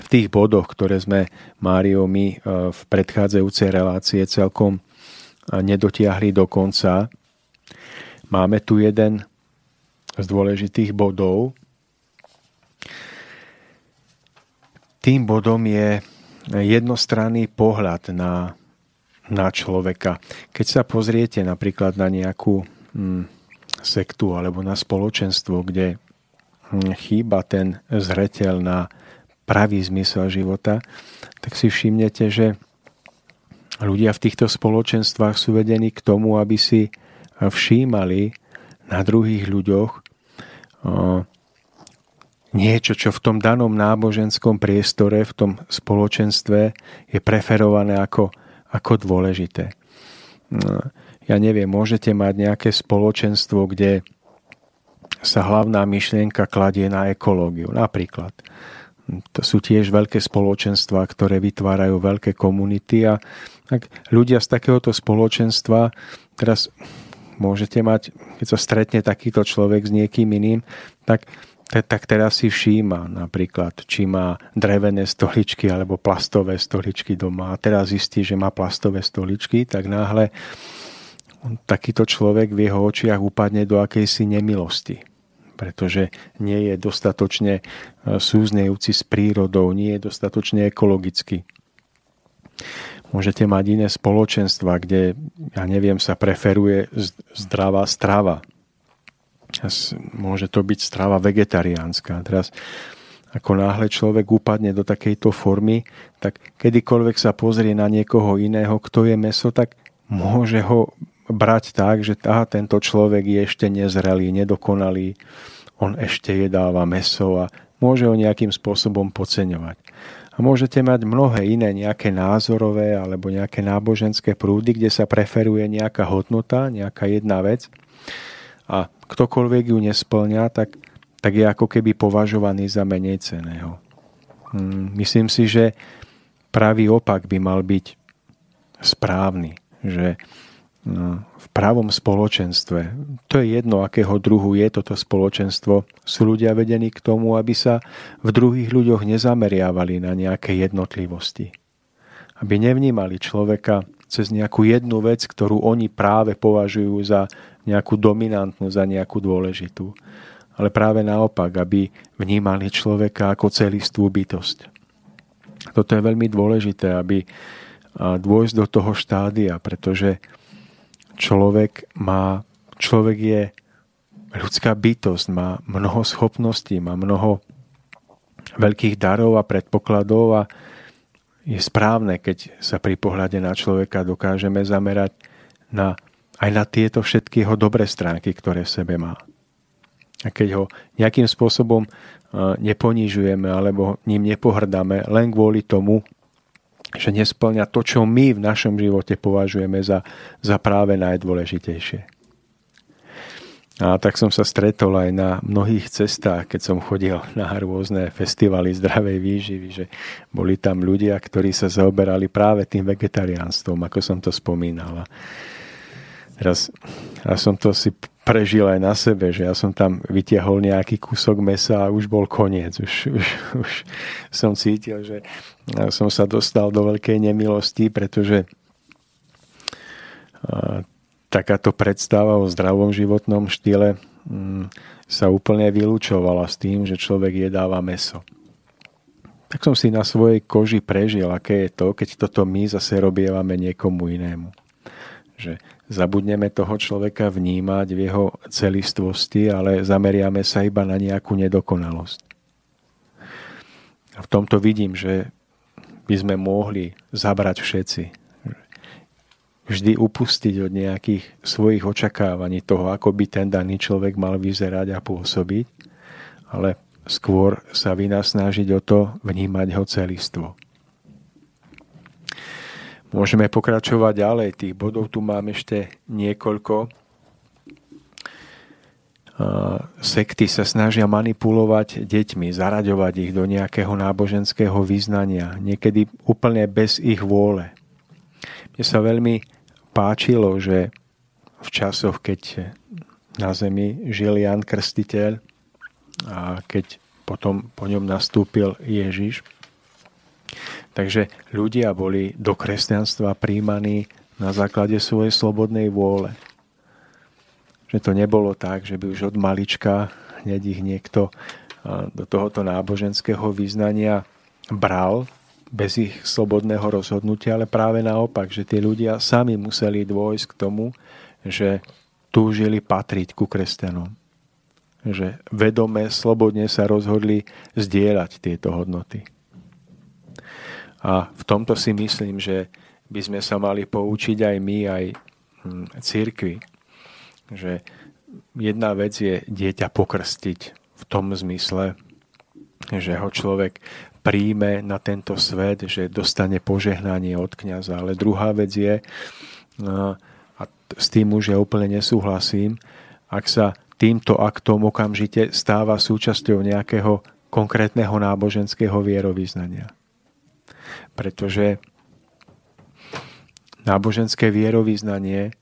v tých bodoch, ktoré sme Mário my e, v predchádzajúcej relácie celkom e, nedotiahli do konca. Máme tu jeden z dôležitých bodov. Tým bodom je jednostranný pohľad na, na človeka. Keď sa pozriete napríklad na nejakú hm, sektu alebo na spoločenstvo, kde hm, chýba ten zreteľ na pravý zmysel života, tak si všimnete, že ľudia v týchto spoločenstvách sú vedení k tomu, aby si všímali na druhých ľuďoch niečo, čo v tom danom náboženskom priestore, v tom spoločenstve je preferované ako, ako dôležité. Ja neviem, môžete mať nejaké spoločenstvo, kde sa hlavná myšlienka kladie na ekológiu, napríklad. To sú tiež veľké spoločenstva, ktoré vytvárajú veľké komunity a tak ľudia z takéhoto spoločenstva teraz môžete mať, keď sa stretne takýto človek s niekým iným, tak, tak teraz si všíma napríklad, či má drevené stoličky alebo plastové stoličky doma a teraz zistí, že má plastové stoličky, tak náhle takýto človek v jeho očiach upadne do akejsi nemilosti pretože nie je dostatočne e, súznejúci s prírodou, nie je dostatočne ekologický. Môžete mať iné spoločenstva, kde, ja neviem, sa preferuje zdravá strava. Môže to byť strava vegetariánska. Teraz ako náhle človek upadne do takejto formy, tak kedykoľvek sa pozrie na niekoho iného, kto je meso, tak môže ho brať tak, že aha, tento človek je ešte nezrelý, nedokonalý, on ešte jedáva meso a môže ho nejakým spôsobom podceňovať. A môžete mať mnohé iné nejaké názorové alebo nejaké náboženské prúdy, kde sa preferuje nejaká hodnota, nejaká jedna vec a ktokoľvek ju nesplňa, tak, tak je ako keby považovaný za menej ceného. Hmm, myslím si, že pravý opak by mal byť správny, že No, v pravom spoločenstve. To je jedno, akého druhu je toto spoločenstvo. Sú ľudia vedení k tomu, aby sa v druhých ľuďoch nezameriavali na nejaké jednotlivosti. Aby nevnímali človeka cez nejakú jednu vec, ktorú oni práve považujú za nejakú dominantnú, za nejakú dôležitú. Ale práve naopak, aby vnímali človeka ako celistú bytosť. Toto je veľmi dôležité, aby dôjsť do toho štádia, pretože človek má, človek je ľudská bytosť, má mnoho schopností, má mnoho veľkých darov a predpokladov a je správne, keď sa pri pohľade na človeka dokážeme zamerať na, aj na tieto všetky jeho dobré stránky, ktoré v sebe má. A keď ho nejakým spôsobom neponižujeme alebo ním nepohrdáme len kvôli tomu, že nesplňa to, čo my v našom živote považujeme za, za práve najdôležitejšie. A tak som sa stretol aj na mnohých cestách, keď som chodil na rôzne festivaly zdravej výživy, že boli tam ľudia, ktorí sa zaoberali práve tým vegetariánstvom, ako som to spomínal. A teraz ja som to si prežil aj na sebe, že ja som tam vytiahol nejaký kúsok mesa a už bol koniec. Už, už, už som cítil, že som sa dostal do veľkej nemilosti, pretože takáto predstava o zdravom životnom štýle mm, sa úplne vylúčovala s tým, že človek jedáva meso. Tak som si na svojej koži prežil, aké je to, keď toto my zase robievame niekomu inému. Že zabudneme toho človeka vnímať v jeho celistvosti, ale zameriame sa iba na nejakú nedokonalosť. v tomto vidím, že by sme mohli zabrať všetci. Vždy upustiť od nejakých svojich očakávaní toho, ako by ten daný človek mal vyzerať a pôsobiť, ale skôr sa vynasnážiť o to vnímať ho celistvo. Môžeme pokračovať ďalej. Tých bodov tu mám ešte niekoľko sekty sa snažia manipulovať deťmi, zaraďovať ich do nejakého náboženského význania, niekedy úplne bez ich vôle. Mne sa veľmi páčilo, že v časoch, keď na zemi žil Jan Krstiteľ a keď potom po ňom nastúpil Ježiš, takže ľudia boli do kresťanstva príjmaní na základe svojej slobodnej vôle. Že to nebolo tak, že by už od malička hneď ich niekto do tohoto náboženského význania bral bez ich slobodného rozhodnutia, ale práve naopak, že tí ľudia sami museli dôjsť k tomu, že túžili patriť ku kresťanom. Že vedome, slobodne sa rozhodli zdieľať tieto hodnoty. A v tomto si myslím, že by sme sa mali poučiť aj my, aj hm, církvi že jedna vec je dieťa pokrstiť v tom zmysle, že ho človek príjme na tento svet, že dostane požehnanie od kniaza. Ale druhá vec je, a s tým už ja úplne nesúhlasím, ak sa týmto aktom okamžite stáva súčasťou nejakého konkrétneho náboženského vierovýznania. Pretože náboženské vierovýznanie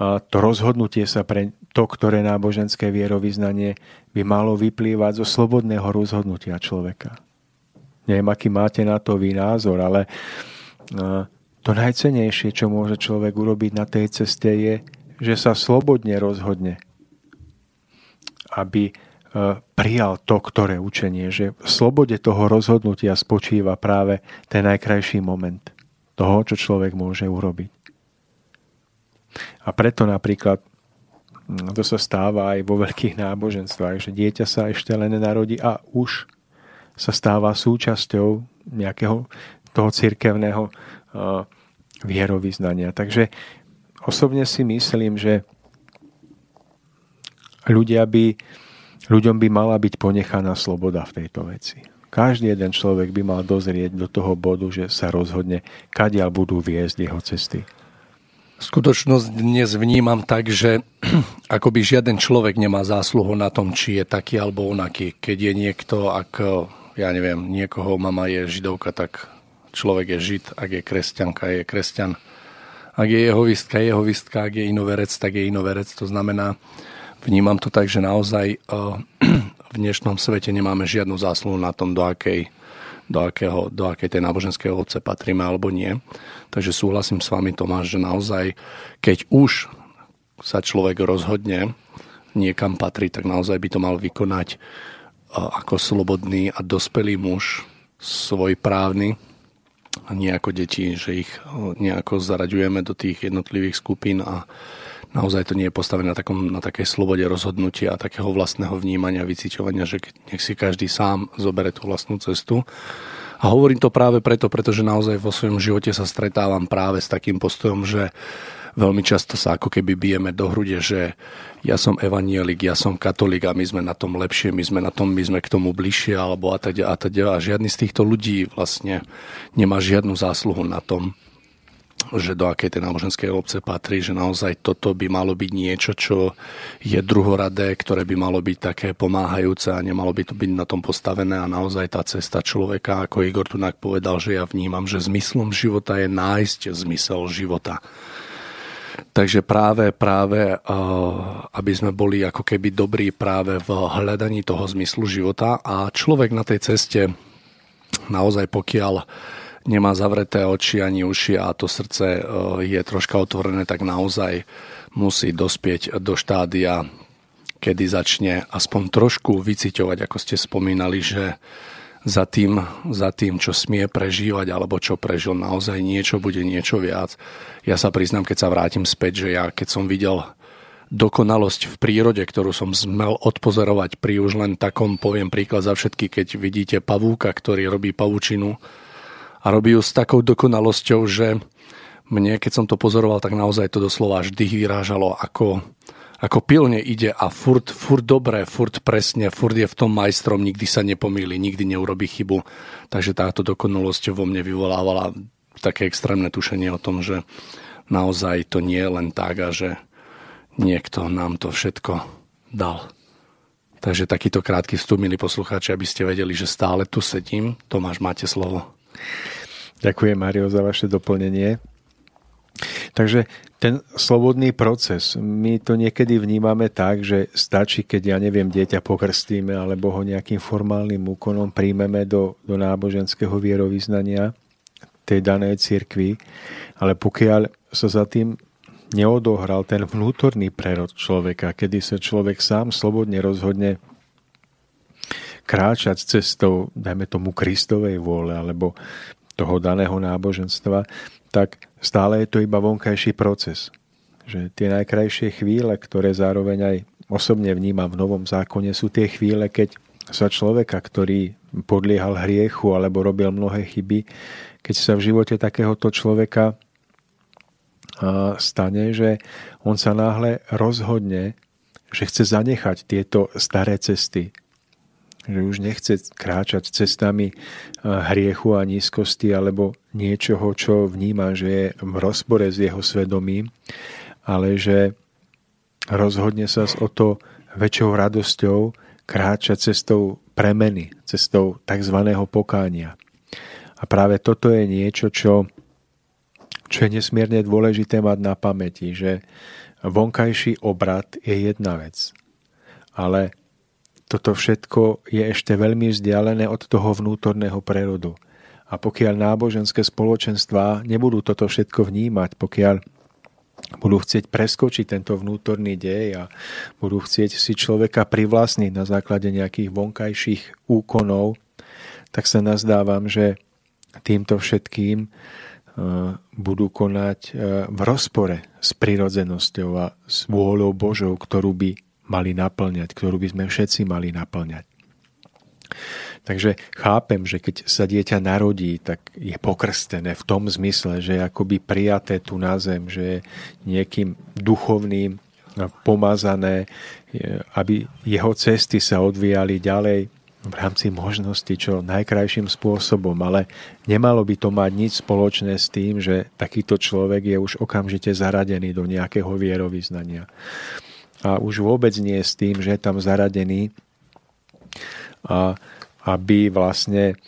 to rozhodnutie sa pre to, ktoré náboženské vierovýznanie by malo vyplývať zo slobodného rozhodnutia človeka. Neviem, aký máte na to vy názor, ale to najcenejšie, čo môže človek urobiť na tej ceste je, že sa slobodne rozhodne, aby prijal to, ktoré učenie, že v slobode toho rozhodnutia spočíva práve ten najkrajší moment toho, čo človek môže urobiť. A preto napríklad to sa stáva aj vo veľkých náboženstvách, že dieťa sa ešte len narodí a už sa stáva súčasťou nejakého toho cirkevného uh, vierovýznania. Takže osobne si myslím, že ľudia by, ľuďom by mala byť ponechaná sloboda v tejto veci. Každý jeden človek by mal dozrieť do toho bodu, že sa rozhodne, kadiaľ budú viesť jeho cesty. Skutočnosť dnes vnímam tak, že <clears throat> akoby žiaden človek nemá zásluhu na tom, či je taký alebo onaký. Keď je niekto, ak, ja neviem, niekoho mama je židovka, tak človek je žid, ak je kresťanka, je kresťan. Ak je jehovistka, je jehovistka, ak je inoverec, tak je inoverec. To znamená, vnímam to tak, že naozaj <clears throat> v dnešnom svete nemáme žiadnu zásluhu na tom, do akej do, akého, do akej tej náboženskej obce patríme alebo nie. Takže súhlasím s vami, Tomáš, že naozaj, keď už sa človek rozhodne niekam patrí, tak naozaj by to mal vykonať ako slobodný a dospelý muž, svoj právny, a nie ako deti, že ich nejako zaraďujeme do tých jednotlivých skupín a naozaj to nie je postavené na, takom, na takej slobode rozhodnutia a takého vlastného vnímania, vycíťovania, že nech si každý sám zobere tú vlastnú cestu. A hovorím to práve preto, pretože naozaj vo svojom živote sa stretávam práve s takým postojom, že veľmi často sa ako keby bijeme do hrude, že ja som evanielik, ja som katolík a my sme na tom lepšie, my sme na tom, my sme k tomu bližšie alebo a teda a teda. A žiadny z týchto ľudí vlastne nemá žiadnu zásluhu na tom, že do akej tej náboženskej obce patrí, že naozaj toto by malo byť niečo, čo je druhoradé, ktoré by malo byť také pomáhajúce a nemalo by to byť na tom postavené a naozaj tá cesta človeka, ako Igor Tunák povedal, že ja vnímam, že zmyslom života je nájsť zmysel života. Takže práve, práve, aby sme boli ako keby dobrí práve v hľadaní toho zmyslu života a človek na tej ceste naozaj pokiaľ nemá zavreté oči ani uši a to srdce e, je troška otvorené, tak naozaj musí dospieť do štádia, kedy začne aspoň trošku vyciťovať, ako ste spomínali, že za tým, za tým, čo smie prežívať alebo čo prežil, naozaj niečo bude niečo viac. Ja sa priznám, keď sa vrátim späť, že ja keď som videl dokonalosť v prírode, ktorú som smel odpozorovať pri už len takom, poviem príklad za všetky, keď vidíte pavúka, ktorý robí pavučinu a robí ju s takou dokonalosťou, že mne, keď som to pozoroval, tak naozaj to doslova dých vyrážalo, ako, ako pilne ide a furt, furt dobre, furt presne, furt je v tom majstrom, nikdy sa nepomýli, nikdy neurobi chybu. Takže táto dokonalosť vo mne vyvolávala také extrémne tušenie o tom, že naozaj to nie je len tak a že niekto nám to všetko dal. Takže takýto krátky vstup, milí poslucháči, aby ste vedeli, že stále tu sedím. Tomáš, máte slovo. Ďakujem, Mario, za vaše doplnenie. Takže ten slobodný proces, my to niekedy vnímame tak, že stačí, keď, ja neviem, dieťa pokrstíme alebo ho nejakým formálnym úkonom príjmeme do, do náboženského vierovýznania tej danej cirkvi, ale pokiaľ sa za tým neodohral ten vnútorný prerod človeka, kedy sa človek sám slobodne rozhodne kráčať cestou, dajme tomu, Kristovej vôle alebo toho daného náboženstva, tak stále je to iba vonkajší proces. Že tie najkrajšie chvíle, ktoré zároveň aj osobne vnímam v Novom zákone, sú tie chvíle, keď sa človeka, ktorý podliehal hriechu alebo robil mnohé chyby, keď sa v živote takéhoto človeka stane, že on sa náhle rozhodne, že chce zanechať tieto staré cesty. Že už nechce kráčať cestami hriechu a nízkosti alebo niečoho, čo vníma, že je v rozpore s jeho svedomím, ale že rozhodne sa s o to väčšou radosťou kráčať cestou premeny, cestou tzv. pokánia. A práve toto je niečo, čo čo je nesmierne dôležité mať na pamäti, že vonkajší obrad je jedna vec, ale toto všetko je ešte veľmi vzdialené od toho vnútorného prerodu. A pokiaľ náboženské spoločenstvá nebudú toto všetko vnímať, pokiaľ budú chcieť preskočiť tento vnútorný dej a budú chcieť si človeka privlastniť na základe nejakých vonkajších úkonov, tak sa nazdávam, že týmto všetkým budú konať v rozpore s prirodzenosťou a s vôľou Božou, ktorú by mali naplňať, ktorú by sme všetci mali naplňať. Takže chápem, že keď sa dieťa narodí, tak je pokrstené v tom zmysle, že je akoby prijaté tu na zem, že je niekým duchovným pomazané, aby jeho cesty sa odvíjali ďalej v rámci možnosti čo najkrajším spôsobom, ale nemalo by to mať nič spoločné s tým, že takýto človek je už okamžite zaradený do nejakého vierovýznania. A už vôbec nie s tým, že je tam zaradený, a aby vlastne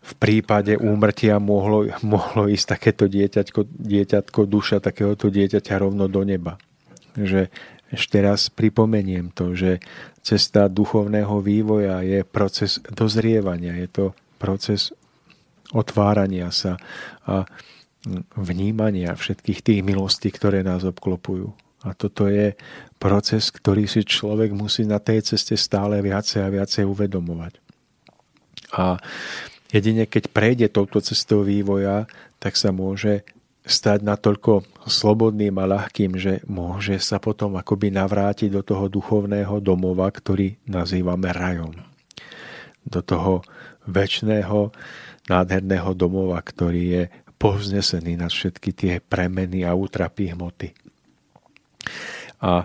v prípade úmrtia mohlo, mohlo ísť takéto dieťatko, dieťatko, duša takéhoto dieťaťa rovno do neba. Že ešte raz pripomeniem to, že cesta duchovného vývoja je proces dozrievania, je to proces otvárania sa a vnímania všetkých tých milostí, ktoré nás obklopujú. A toto je proces, ktorý si človek musí na tej ceste stále viacej a viacej uvedomovať. A jedine keď prejde touto cestou vývoja, tak sa môže stať natoľko slobodným a ľahkým, že môže sa potom akoby navrátiť do toho duchovného domova, ktorý nazývame rajom. Do toho väčšného, nádherného domova, ktorý je povznesený na všetky tie premeny a útrapy hmoty. A, a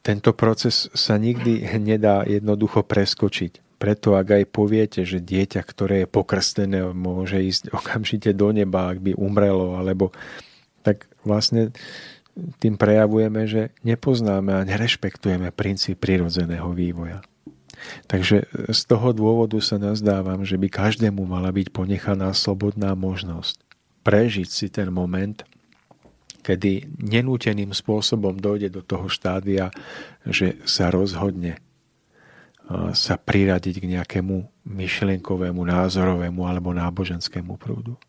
tento proces sa nikdy nedá jednoducho preskočiť. Preto ak aj poviete, že dieťa, ktoré je pokrstené, môže ísť <laughs> okamžite do neba, ak by umrelo, alebo tak vlastne tým prejavujeme, že nepoznáme a nerešpektujeme princíp prirodzeného vývoja. Takže z toho dôvodu sa nazdávam, že by každému mala byť ponechaná slobodná možnosť prežiť si ten moment, kedy nenúteným spôsobom dojde do toho štádia, že sa rozhodne sa priradiť k nejakému myšlienkovému, názorovému alebo náboženskému prúdu.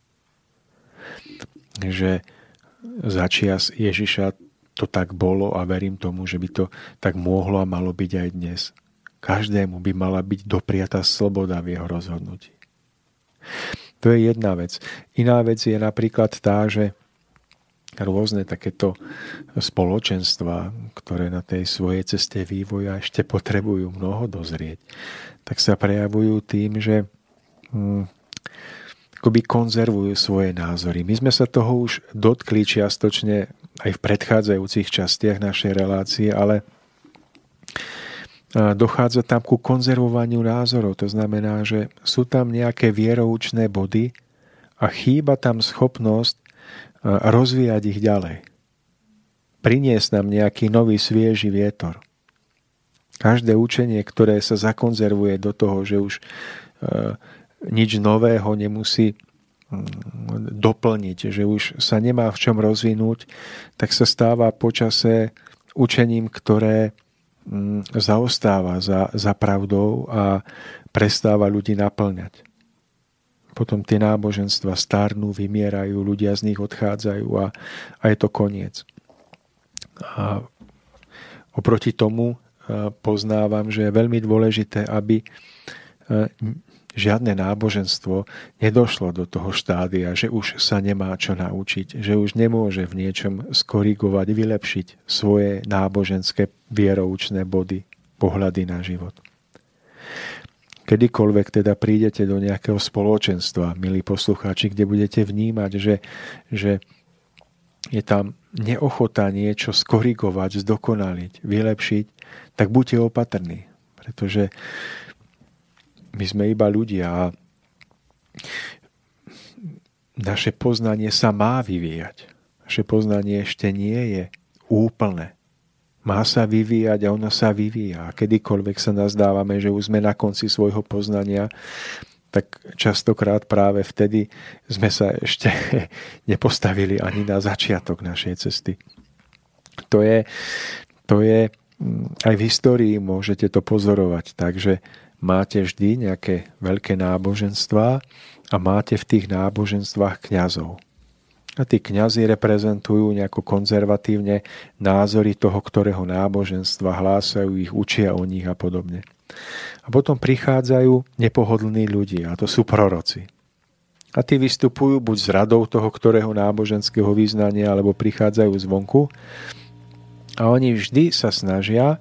Že začias Ježiša to tak bolo a verím tomu, že by to tak mohlo a malo byť aj dnes. Každému by mala byť dopriatá sloboda v jeho rozhodnutí. To je jedna vec. Iná vec je napríklad tá, že rôzne takéto spoločenstva, ktoré na tej svojej ceste vývoja ešte potrebujú mnoho dozrieť, tak sa prejavujú tým, že hm, akoby konzervujú svoje názory. My sme sa toho už dotkli čiastočne aj v predchádzajúcich častiach našej relácie, ale dochádza tam ku konzervovaniu názorov. To znamená, že sú tam nejaké vieroučné body a chýba tam schopnosť rozvíjať ich ďalej. Priniesť nám nejaký nový svieži vietor. Každé učenie, ktoré sa zakonzervuje do toho, že už nič nového nemusí mm, doplniť, že už sa nemá v čom rozvinúť, tak sa stáva počase učením, ktoré mm, zaostáva za, za pravdou a prestáva ľudí naplňať. Potom tie náboženstva starnú, vymierajú, ľudia z nich odchádzajú a, a je to koniec. A oproti tomu poznávam, že je veľmi dôležité, aby žiadne náboženstvo nedošlo do toho štádia, že už sa nemá čo naučiť, že už nemôže v niečom skorigovať, vylepšiť svoje náboženské vieroučné body, pohľady na život. Kedykoľvek teda prídete do nejakého spoločenstva, milí poslucháči, kde budete vnímať, že, že je tam neochota niečo skorigovať, zdokonaliť, vylepšiť, tak buďte opatrní, pretože my sme iba ľudia a naše poznanie sa má vyvíjať. Naše poznanie ešte nie je úplné. Má sa vyvíjať a ono sa vyvíja. A kedykoľvek sa nazdávame, že už sme na konci svojho poznania, tak častokrát práve vtedy sme sa ešte <laughs> nepostavili ani na začiatok našej cesty. To je, to je mm, aj v histórii môžete to pozorovať. Takže máte vždy nejaké veľké náboženstvá a máte v tých náboženstvách kňazov. A tí kňazi reprezentujú nejako konzervatívne názory toho, ktorého náboženstva, hlásajú ich, učia o nich a podobne. A potom prichádzajú nepohodlní ľudia, a to sú proroci. A tí vystupujú buď z radou toho, ktorého náboženského význania, alebo prichádzajú zvonku. A oni vždy sa snažia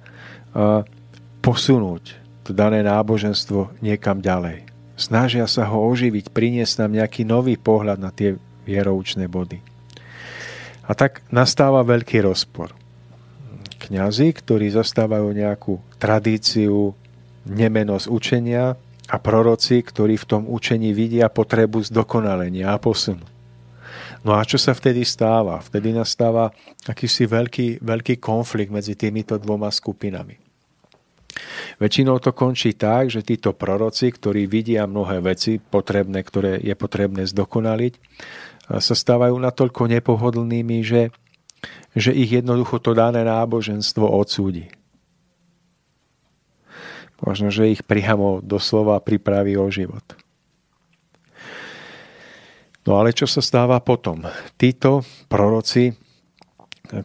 posunúť to dané náboženstvo niekam ďalej. Snažia sa ho oživiť, priniesť nám nejaký nový pohľad na tie vieroučné body. A tak nastáva veľký rozpor. Kňazi, ktorí zastávajú nejakú tradíciu, nemenosť učenia a proroci, ktorí v tom učení vidia potrebu zdokonalenia a posunu. No a čo sa vtedy stáva? Vtedy nastáva akýsi veľký, veľký konflikt medzi týmito dvoma skupinami. Väčšinou to končí tak, že títo proroci, ktorí vidia mnohé veci potrebné, ktoré je potrebné zdokonaliť, sa stávajú natoľko nepohodlnými, že, že ich jednoducho to dané náboženstvo odsúdi. Možno, že ich priamo doslova pripraví o život. No ale čo sa stáva potom? Títo proroci,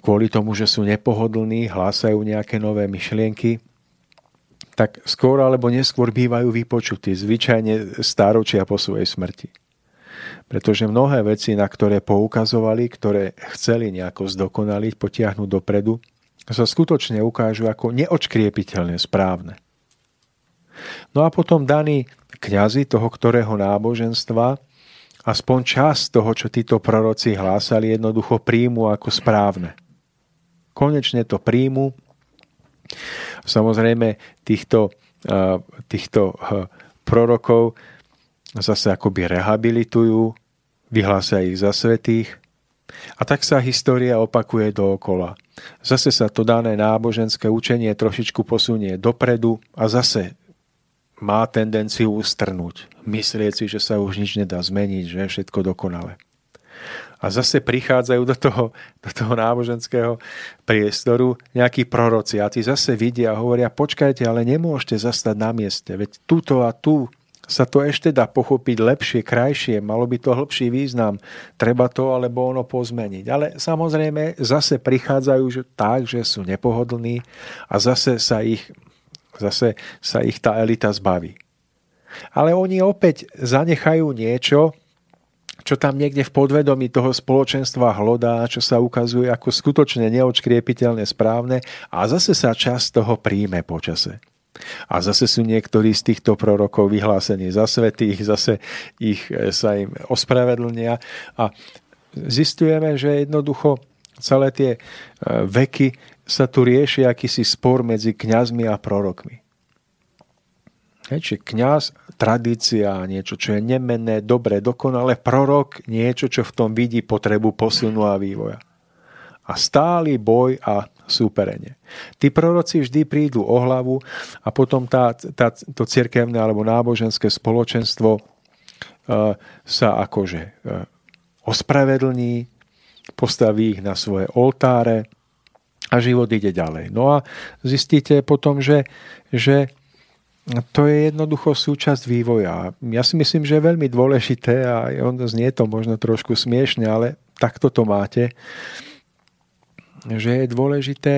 kvôli tomu, že sú nepohodlní, hlásajú nejaké nové myšlienky, tak skôr alebo neskôr bývajú vypočutí, zvyčajne stáročia po svojej smrti. Pretože mnohé veci, na ktoré poukazovali, ktoré chceli nejako zdokonaliť, potiahnuť dopredu, sa skutočne ukážu ako neočkriepiteľne správne. No a potom daní kňazi toho ktorého náboženstva aspoň čas toho, čo títo proroci hlásali, jednoducho príjmu ako správne. Konečne to príjmu Samozrejme, týchto, týchto prorokov zase akoby rehabilitujú, vyhlásia ich za svetých. A tak sa história opakuje dookola. Zase sa to dané náboženské učenie trošičku posunie dopredu a zase má tendenciu ustrnúť, myslieť si, že sa už nič nedá zmeniť, že je všetko dokonale. A zase prichádzajú do toho, do toho náboženského priestoru nejakí proroci a tí zase vidia a hovoria, počkajte, ale nemôžete zastať na mieste, veď tuto a tu sa to ešte dá pochopiť lepšie, krajšie, malo by to hĺbší význam, treba to alebo ono pozmeniť. Ale samozrejme zase prichádzajú tak, že sú nepohodlní a zase sa ich, zase sa ich tá elita zbaví. Ale oni opäť zanechajú niečo, čo tam niekde v podvedomí toho spoločenstva hlodá, čo sa ukazuje ako skutočne neočkriepiteľne správne a zase sa čas toho príjme počase. A zase sú niektorí z týchto prorokov vyhlásení za svetých, zase ich e, sa im ospravedlnia a zistujeme, že jednoducho celé tie e, veky sa tu rieši akýsi spor medzi kňazmi a prorokmi. Hej, čiže kňaz, tradícia, niečo, čo je nemenné, dobré, dokonale, prorok, niečo, čo v tom vidí potrebu posunu a vývoja. A stály boj a súperenie. Tí proroci vždy prídu o hlavu a potom tá, tá, to cirkevné alebo náboženské spoločenstvo uh, sa akože uh, ospravedlní, postaví ich na svoje oltáre a život ide ďalej. No a zistíte potom, že, že to je jednoducho súčasť vývoja. Ja si myslím, že je veľmi dôležité a on znie to možno trošku smiešne, ale takto to máte že je dôležité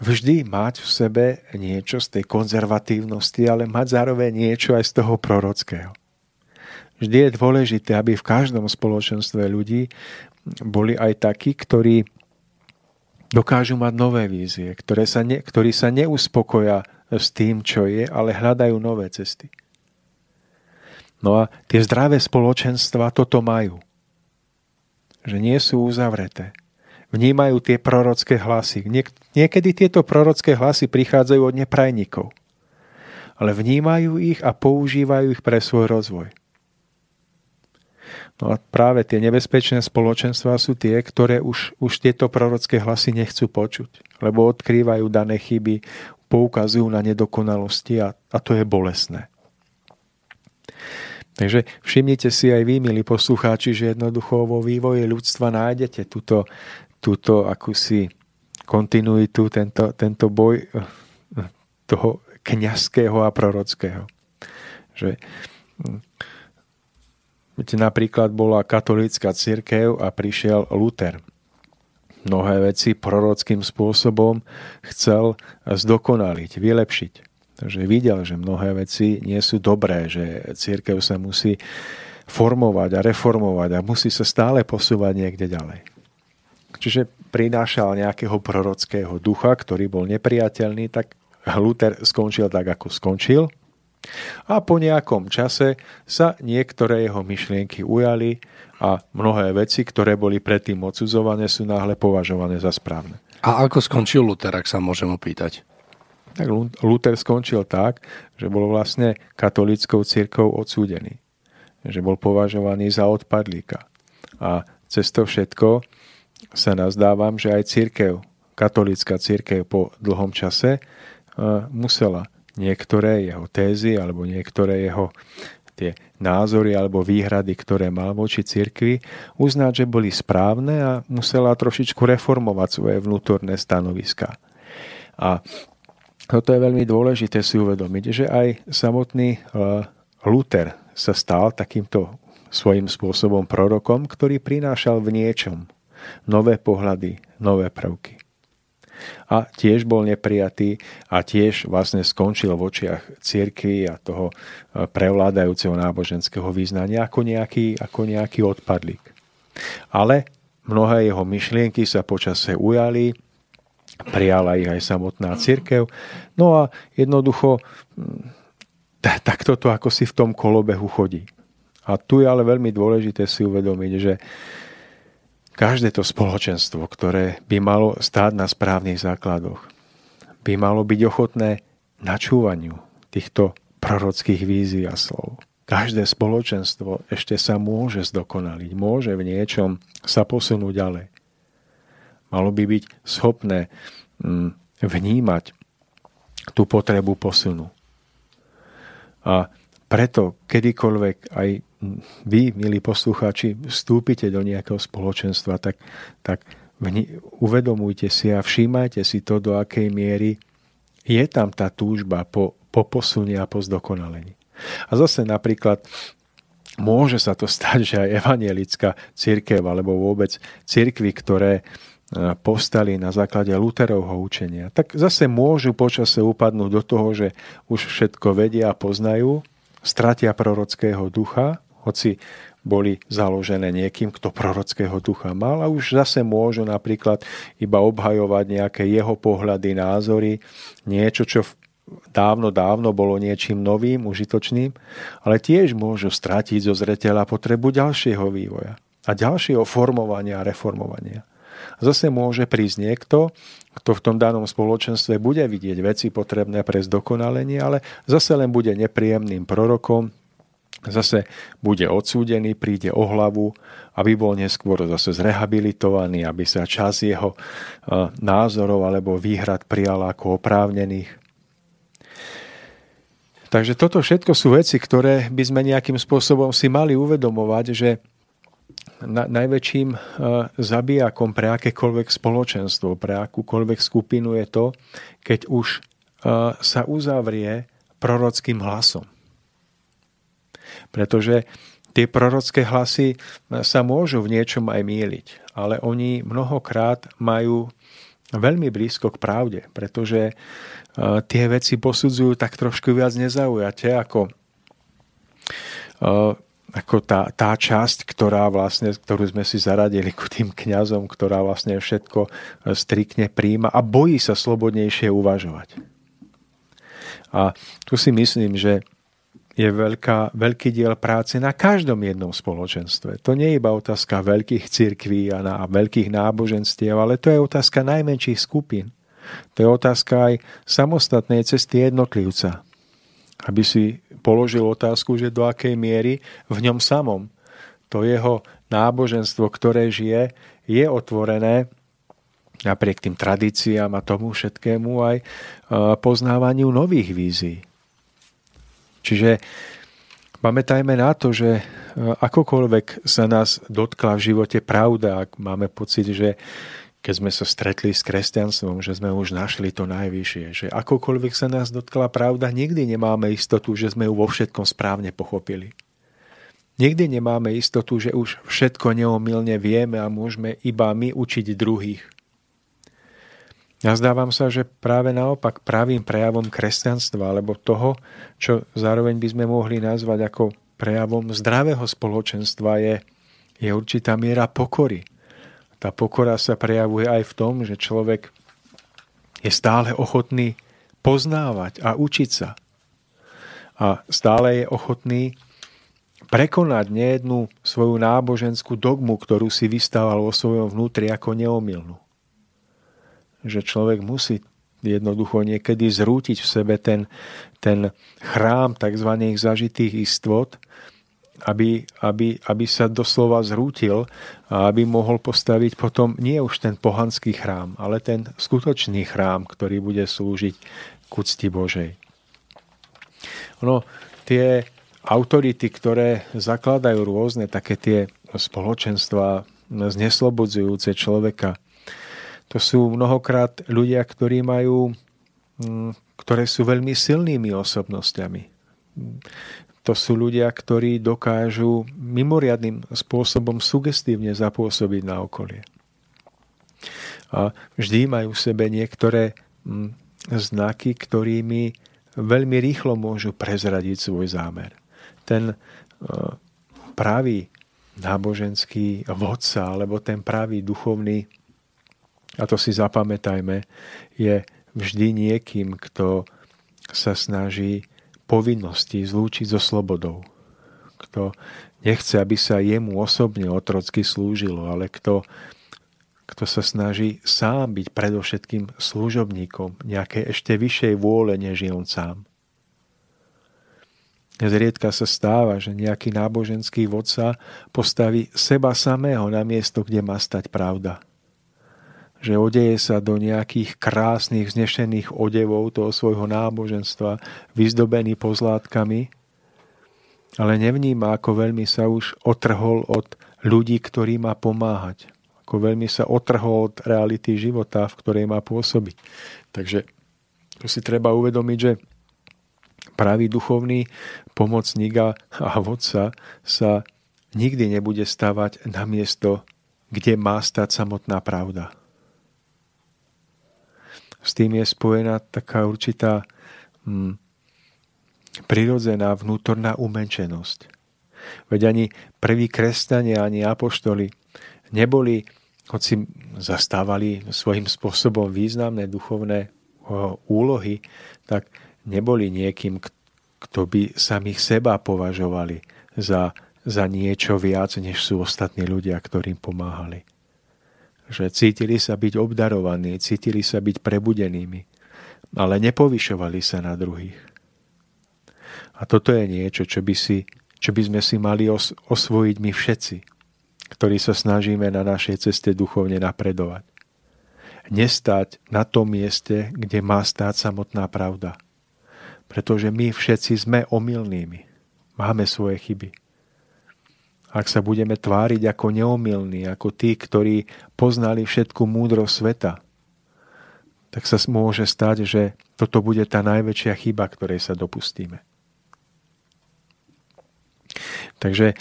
vždy mať v sebe niečo z tej konzervatívnosti, ale mať zároveň niečo aj z toho prorockého. Vždy je dôležité, aby v každom spoločenstve ľudí boli aj takí, ktorí dokážu mať nové vízie, ktoré sa ne, ktorí sa neuspokoja s tým, čo je, ale hľadajú nové cesty. No a tie zdravé spoločenstva toto majú. Že nie sú uzavreté vnímajú tie prorocké hlasy. Niekedy tieto prorocké hlasy prichádzajú od neprajníkov, ale vnímajú ich a používajú ich pre svoj rozvoj. No a práve tie nebezpečné spoločenstva sú tie, ktoré už, už tieto prorocké hlasy nechcú počuť, lebo odkrývajú dané chyby, poukazujú na nedokonalosti a, a to je bolesné. Takže všimnite si aj vy, milí poslucháči, že jednoducho vo vývoji ľudstva nájdete túto túto akúsi kontinuitu, tento, tento boj eh, toho kňazského a prorockého. Že, hm, viete, napríklad bola katolícka církev a prišiel Luther. Mnohé veci prorockým spôsobom chcel zdokonaliť, vylepšiť. Takže videl, že mnohé veci nie sú dobré, že církev sa musí formovať a reformovať a musí sa stále posúvať niekde ďalej. Čiže prinášal nejakého prorockého ducha, ktorý bol nepriateľný, tak Luther skončil tak, ako skončil. A po nejakom čase sa niektoré jeho myšlienky ujali a mnohé veci, ktoré boli predtým odsudzované, sú náhle považované za správne. A ako skončil Luther, ak sa môžem opýtať? Tak Luther skončil tak, že bol vlastne katolíckou církou odsúdený. Že bol považovaný za odpadlíka. A cez to všetko sa nazdávam, že aj církev, katolícka církev po dlhom čase musela niektoré jeho tézy alebo niektoré jeho tie názory alebo výhrady, ktoré mal voči cirkvi, uznať, že boli správne a musela trošičku reformovať svoje vnútorné stanoviska. A toto je veľmi dôležité si uvedomiť, že aj samotný Luther sa stal takýmto svojím spôsobom prorokom, ktorý prinášal v niečom nové pohľady, nové prvky. A tiež bol neprijatý a tiež vlastne skončil v očiach cirkvi a toho e, prevládajúceho náboženského význania ako nejaký, ako nejaký odpadlík. Ale mnohé jeho myšlienky sa počase ujali, prijala ich aj samotná církev. No a jednoducho takto to ako si v tom kolobehu chodí. A tu je ale veľmi dôležité si uvedomiť, že Každé to spoločenstvo, ktoré by malo stáť na správnych základoch, by malo byť ochotné načúvaniu týchto prorockých vízií a slov. Každé spoločenstvo ešte sa môže zdokonaliť, môže v niečom sa posunúť ďalej. Malo by byť schopné mm, vnímať tú potrebu posunu. A preto kedykoľvek aj vy, milí poslucháči, vstúpite do nejakého spoločenstva, tak, tak uvedomujte si a všímajte si to, do akej miery je tam tá túžba po, po posune a po zdokonalení. A zase napríklad môže sa to stať, že aj evanielická církev alebo vôbec církvy, ktoré e, postali na základe Luterovho učenia, tak zase môžu počase upadnúť do toho, že už všetko vedia a poznajú, stratia prorockého ducha hoci boli založené niekým, kto prorockého ducha mal a už zase môžu napríklad iba obhajovať nejaké jeho pohľady, názory, niečo, čo dávno, dávno bolo niečím novým, užitočným, ale tiež môžu stratiť zo zreteľa potrebu ďalšieho vývoja a ďalšieho formovania a reformovania. Zase môže prísť niekto, kto v tom danom spoločenstve bude vidieť veci potrebné pre zdokonalenie, ale zase len bude nepríjemným prorokom, zase bude odsúdený, príde o hlavu, aby bol neskôr zase zrehabilitovaný, aby sa čas jeho e, názorov alebo výhrad prijal ako oprávnených. Takže toto všetko sú veci, ktoré by sme nejakým spôsobom si mali uvedomovať, že na, najväčším uh, zabijakom pre akékoľvek spoločenstvo, pre akúkoľvek skupinu je to, keď už uh, sa uzavrie prorockým hlasom. Pretože tie prorocké hlasy sa môžu v niečom aj míliť, ale oni mnohokrát majú veľmi blízko k pravde, pretože uh, tie veci posudzujú tak trošku viac nezaujate ako uh, ako tá, tá časť, ktorá vlastne, ktorú sme si zaradili ku tým kňazom, ktorá vlastne všetko e, striktne príjma a bojí sa slobodnejšie uvažovať. A tu si myslím, že je veľká, veľký diel práce na každom jednom spoločenstve. To nie je iba otázka veľkých cirkví a, na, veľkých náboženstiev, ale to je otázka najmenších skupín. To je otázka aj samostatnej cesty jednotlivca. Aby si položil otázku, že do akej miery v ňom samom to jeho náboženstvo, ktoré žije, je otvorené napriek tým tradíciám a tomu všetkému aj e, poznávaniu nových vízií. Čiže pamätajme na to, že e, akokoľvek sa nás dotkla v živote pravda, ak máme pocit, že keď sme sa stretli s kresťanstvom, že sme už našli to najvyššie, že akokoľvek sa nás dotkla pravda, nikdy nemáme istotu, že sme ju vo všetkom správne pochopili. Nikdy nemáme istotu, že už všetko neomilne vieme a môžeme iba my učiť druhých. Nazdávam sa, že práve naopak pravým prejavom kresťanstva alebo toho, čo zároveň by sme mohli nazvať ako prejavom zdravého spoločenstva je, je určitá miera pokory – tá pokora sa prejavuje aj v tom, že človek je stále ochotný poznávať a učiť sa. A stále je ochotný prekonať nejednú svoju náboženskú dogmu, ktorú si vystával vo svojom vnútri ako neomilnú. Že človek musí jednoducho niekedy zrútiť v sebe ten, ten chrám tzv. zažitých istot aby, aby, aby sa doslova zrútil a aby mohol postaviť potom nie už ten pohanský chrám, ale ten skutočný chrám, ktorý bude slúžiť k úcti Božej. Ono, tie autority, ktoré zakladajú rôzne také tie spoločenstva zneslobodzujúce človeka, to sú mnohokrát ľudia, ktorí majú, mm, ktoré sú veľmi silnými osobnostiami to sú ľudia, ktorí dokážu mimoriadným spôsobom sugestívne zapôsobiť na okolie. A vždy majú v sebe niektoré mm, znaky, ktorými veľmi rýchlo môžu prezradiť svoj zámer. Ten e, pravý náboženský vodca, alebo ten pravý duchovný, a to si zapamätajme, je vždy niekým, kto sa snaží povinnosti zlúčiť so slobodou. Kto nechce, aby sa jemu osobne otrocky slúžilo, ale kto, kto sa snaží sám byť predovšetkým služobníkom nejakej ešte vyššej vôle, než je on sám. Zriedka sa stáva, že nejaký náboženský vodca postaví seba samého na miesto, kde má stať pravda že odeje sa do nejakých krásnych, znešených odevov toho svojho náboženstva, vyzdobený pozlátkami, ale nevníma, ako veľmi sa už otrhol od ľudí, ktorí má pomáhať. Ako veľmi sa otrhol od reality života, v ktorej má pôsobiť. Takže tu si treba uvedomiť, že pravý duchovný pomocník a vodca sa nikdy nebude stavať na miesto, kde má stať samotná pravda s tým je spojená taká určitá hm, prirodzená vnútorná umenčenosť. Veď ani prví kresťania, ani apoštoli neboli, hoci zastávali svojím spôsobom významné duchovné úlohy, tak neboli niekým, kto by samých seba považovali za, za niečo viac, než sú ostatní ľudia, ktorým pomáhali. Že cítili sa byť obdarovaní, cítili sa byť prebudenými, ale nepovyšovali sa na druhých. A toto je niečo, čo by, si, čo by sme si mali os, osvojiť my všetci, ktorí sa snažíme na našej ceste duchovne napredovať. Nestať na tom mieste, kde má stáť samotná pravda. Pretože my všetci sme omylnými. Máme svoje chyby. Ak sa budeme tváriť ako neomilní, ako tí, ktorí poznali všetku múdrosť sveta, tak sa môže stať, že toto bude tá najväčšia chyba, ktorej sa dopustíme. Takže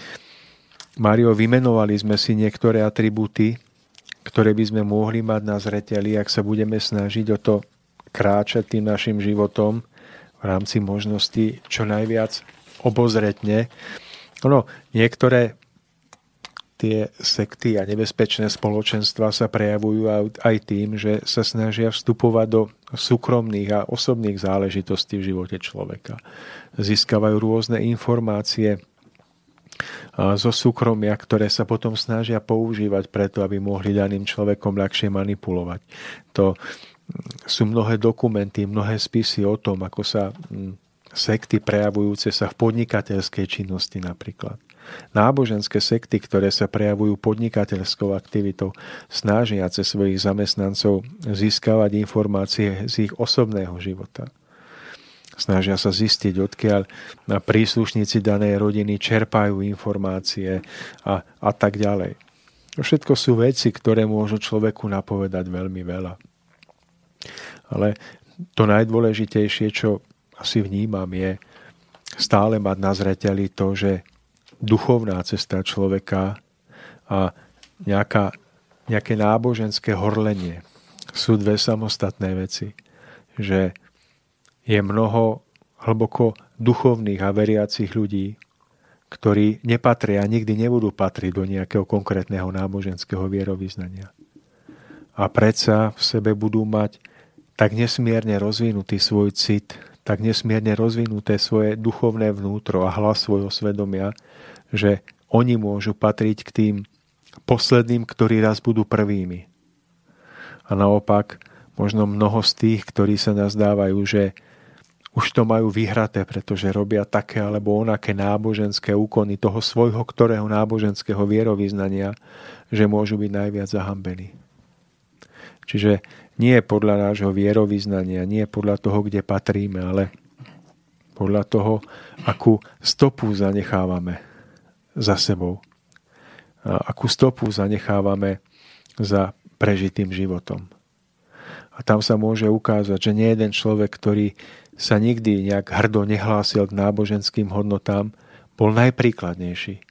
Mario, vymenovali sme si niektoré atributy, ktoré by sme mohli mať na zreteli, ak sa budeme snažiť o to kráčať tým našim životom v rámci možností čo najviac obozretne. Ono, niektoré tie sekty a nebezpečné spoločenstva sa prejavujú aj tým, že sa snažia vstupovať do súkromných a osobných záležitostí v živote človeka. Získavajú rôzne informácie zo súkromia, ktoré sa potom snažia používať preto, aby mohli daným človekom ľahšie manipulovať. To sú mnohé dokumenty, mnohé spisy o tom, ako sa sekty prejavujúce sa v podnikateľskej činnosti napríklad. Náboženské sekty, ktoré sa prejavujú podnikateľskou aktivitou, snažiace svojich zamestnancov získavať informácie z ich osobného života snažia sa zistiť, odkiaľ príslušníci danej rodiny čerpajú informácie a, a tak ďalej. Všetko sú veci, ktoré môžu človeku napovedať veľmi veľa. Ale to najdôležitejšie, čo asi vnímam, je stále mať na zreteli to, že duchovná cesta človeka a nejaká, nejaké náboženské horlenie sú dve samostatné veci. Že je mnoho hlboko duchovných a veriacich ľudí, ktorí nepatria a nikdy nebudú patriť do nejakého konkrétneho náboženského vierovýznania. A predsa v sebe budú mať tak nesmierne rozvinutý svoj cit, tak nesmierne rozvinuté svoje duchovné vnútro a hlas svojho svedomia, že oni môžu patriť k tým posledným, ktorí raz budú prvými. A naopak, možno mnoho z tých, ktorí sa nazdávajú, že už to majú vyhraté, pretože robia také alebo onaké náboženské úkony toho svojho ktorého náboženského vierovýznania, že môžu byť najviac zahambení. Čiže nie podľa nášho vierovýznania, nie podľa toho, kde patríme, ale podľa toho, akú stopu zanechávame za sebou. A akú stopu zanechávame za prežitým životom. A tam sa môže ukázať, že nie jeden človek, ktorý sa nikdy nejak hrdo nehlásil k náboženským hodnotám, bol najpríkladnejší.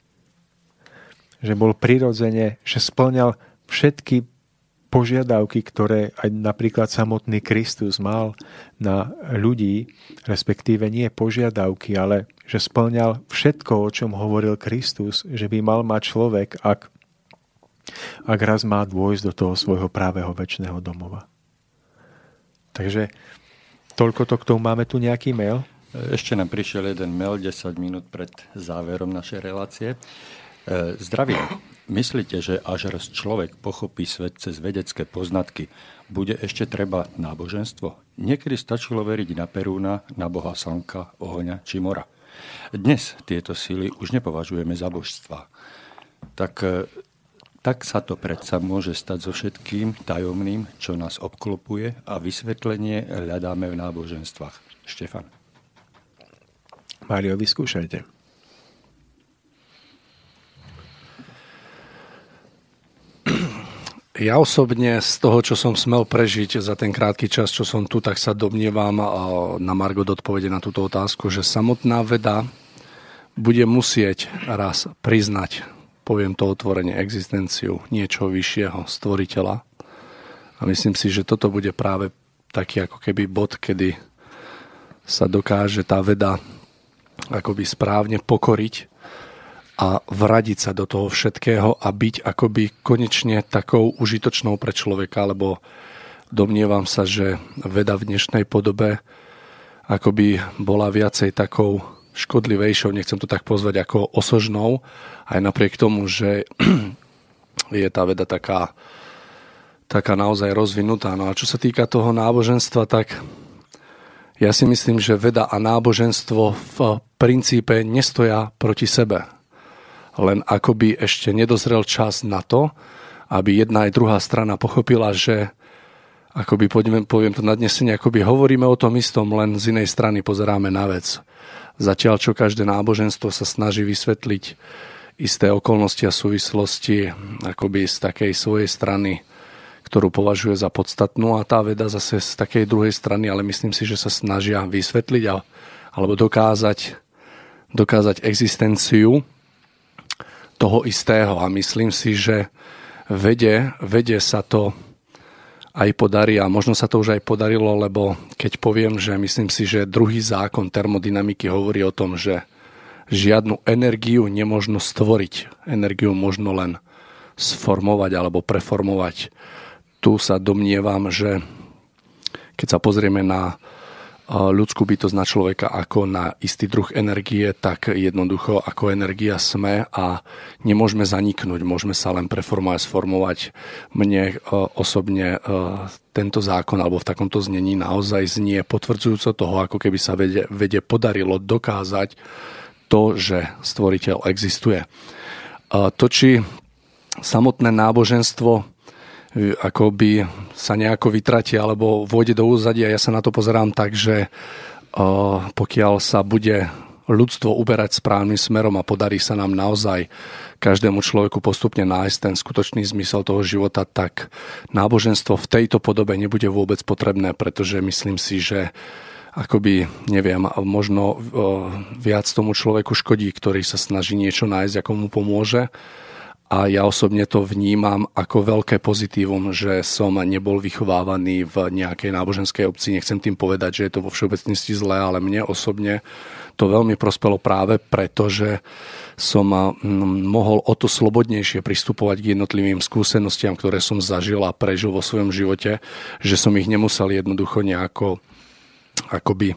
Že bol prirodzene, že splňal všetky požiadavky, ktoré aj napríklad samotný Kristus mal na ľudí, respektíve nie požiadavky, ale že splňal všetko, o čom hovoril Kristus, že by mal mať človek, ak, ak raz má dôjsť do toho svojho právého väčšného domova. Takže Toľko to k tomu. Máme tu nejaký mail? Ešte nám prišiel jeden mail 10 minút pred záverom našej relácie. E, zdravím. Myslíte, že až raz človek pochopí svet cez vedecké poznatky, bude ešte treba náboženstvo? Niekedy stačilo veriť na Perúna, na boha slnka, ohňa či mora. Dnes tieto síly už nepovažujeme za božstva. Tak e, tak sa to predsa môže stať so všetkým tajomným, čo nás obklopuje a vysvetlenie hľadáme v náboženstvách. Štefan. Mário, vyskúšajte. Ja osobne z toho, čo som smel prežiť za ten krátky čas, čo som tu, tak sa domnievam na Margot odpovede na túto otázku, že samotná veda bude musieť raz priznať poviem to otvorene, existenciu niečo vyššieho stvoriteľa. A myslím si, že toto bude práve taký ako keby bod, kedy sa dokáže tá veda akoby správne pokoriť a vradiť sa do toho všetkého a byť akoby konečne takou užitočnou pre človeka, lebo domnievam sa, že veda v dnešnej podobe akoby bola viacej takou škodlivejšou, nechcem to tak pozvať, ako osožnou, aj napriek tomu, že <clears throat> je tá veda taká, taká naozaj rozvinutá. No a čo sa týka toho náboženstva, tak ja si myslím, že veda a náboženstvo v princípe nestoja proti sebe len akoby ešte nedozrel čas na to, aby jedna aj druhá strana pochopila, že akoby, poviem, poviem to nadnesenie, akoby hovoríme o tom istom, len z inej strany pozeráme na vec. Zatiaľ, čo každé náboženstvo sa snaží vysvetliť isté okolnosti a súvislosti akoby z takej svojej strany, ktorú považuje za podstatnú a tá veda zase z takej druhej strany, ale myslím si, že sa snažia vysvetliť a, alebo dokázať, dokázať existenciu toho istého a myslím si, že vede, vede sa to aj podarí a možno sa to už aj podarilo, lebo keď poviem, že myslím si, že druhý zákon termodynamiky hovorí o tom, že žiadnu energiu nemožno stvoriť. Energiu možno len sformovať alebo preformovať. Tu sa domnievam, že keď sa pozrieme na ľudskú bytosť na človeka ako na istý druh energie, tak jednoducho ako energia sme a nemôžeme zaniknúť, môžeme sa len preformovať, sformovať. Mne e, osobne e, tento zákon alebo v takomto znení naozaj znie potvrdzujúco toho, ako keby sa vede, vede podarilo dokázať to, že stvoriteľ existuje. To, či samotné náboženstvo ako by sa nejako vytratí alebo vôjde do úzadia. Ja sa na to pozerám tak, že pokiaľ sa bude ľudstvo uberať správnym smerom a podarí sa nám naozaj každému človeku postupne nájsť ten skutočný zmysel toho života, tak náboženstvo v tejto podobe nebude vôbec potrebné, pretože myslím si, že akoby, neviem, možno viac tomu človeku škodí, ktorý sa snaží niečo nájsť, ako mu pomôže, a ja osobne to vnímam ako veľké pozitívum, že som nebol vychovávaný v nejakej náboženskej obci. Nechcem tým povedať, že je to vo všeobecnosti zlé, ale mne osobne to veľmi prospelo práve preto, že som mohol o to slobodnejšie pristupovať k jednotlivým skúsenostiam, ktoré som zažil a prežil vo svojom živote, že som ich nemusel jednoducho nejako akoby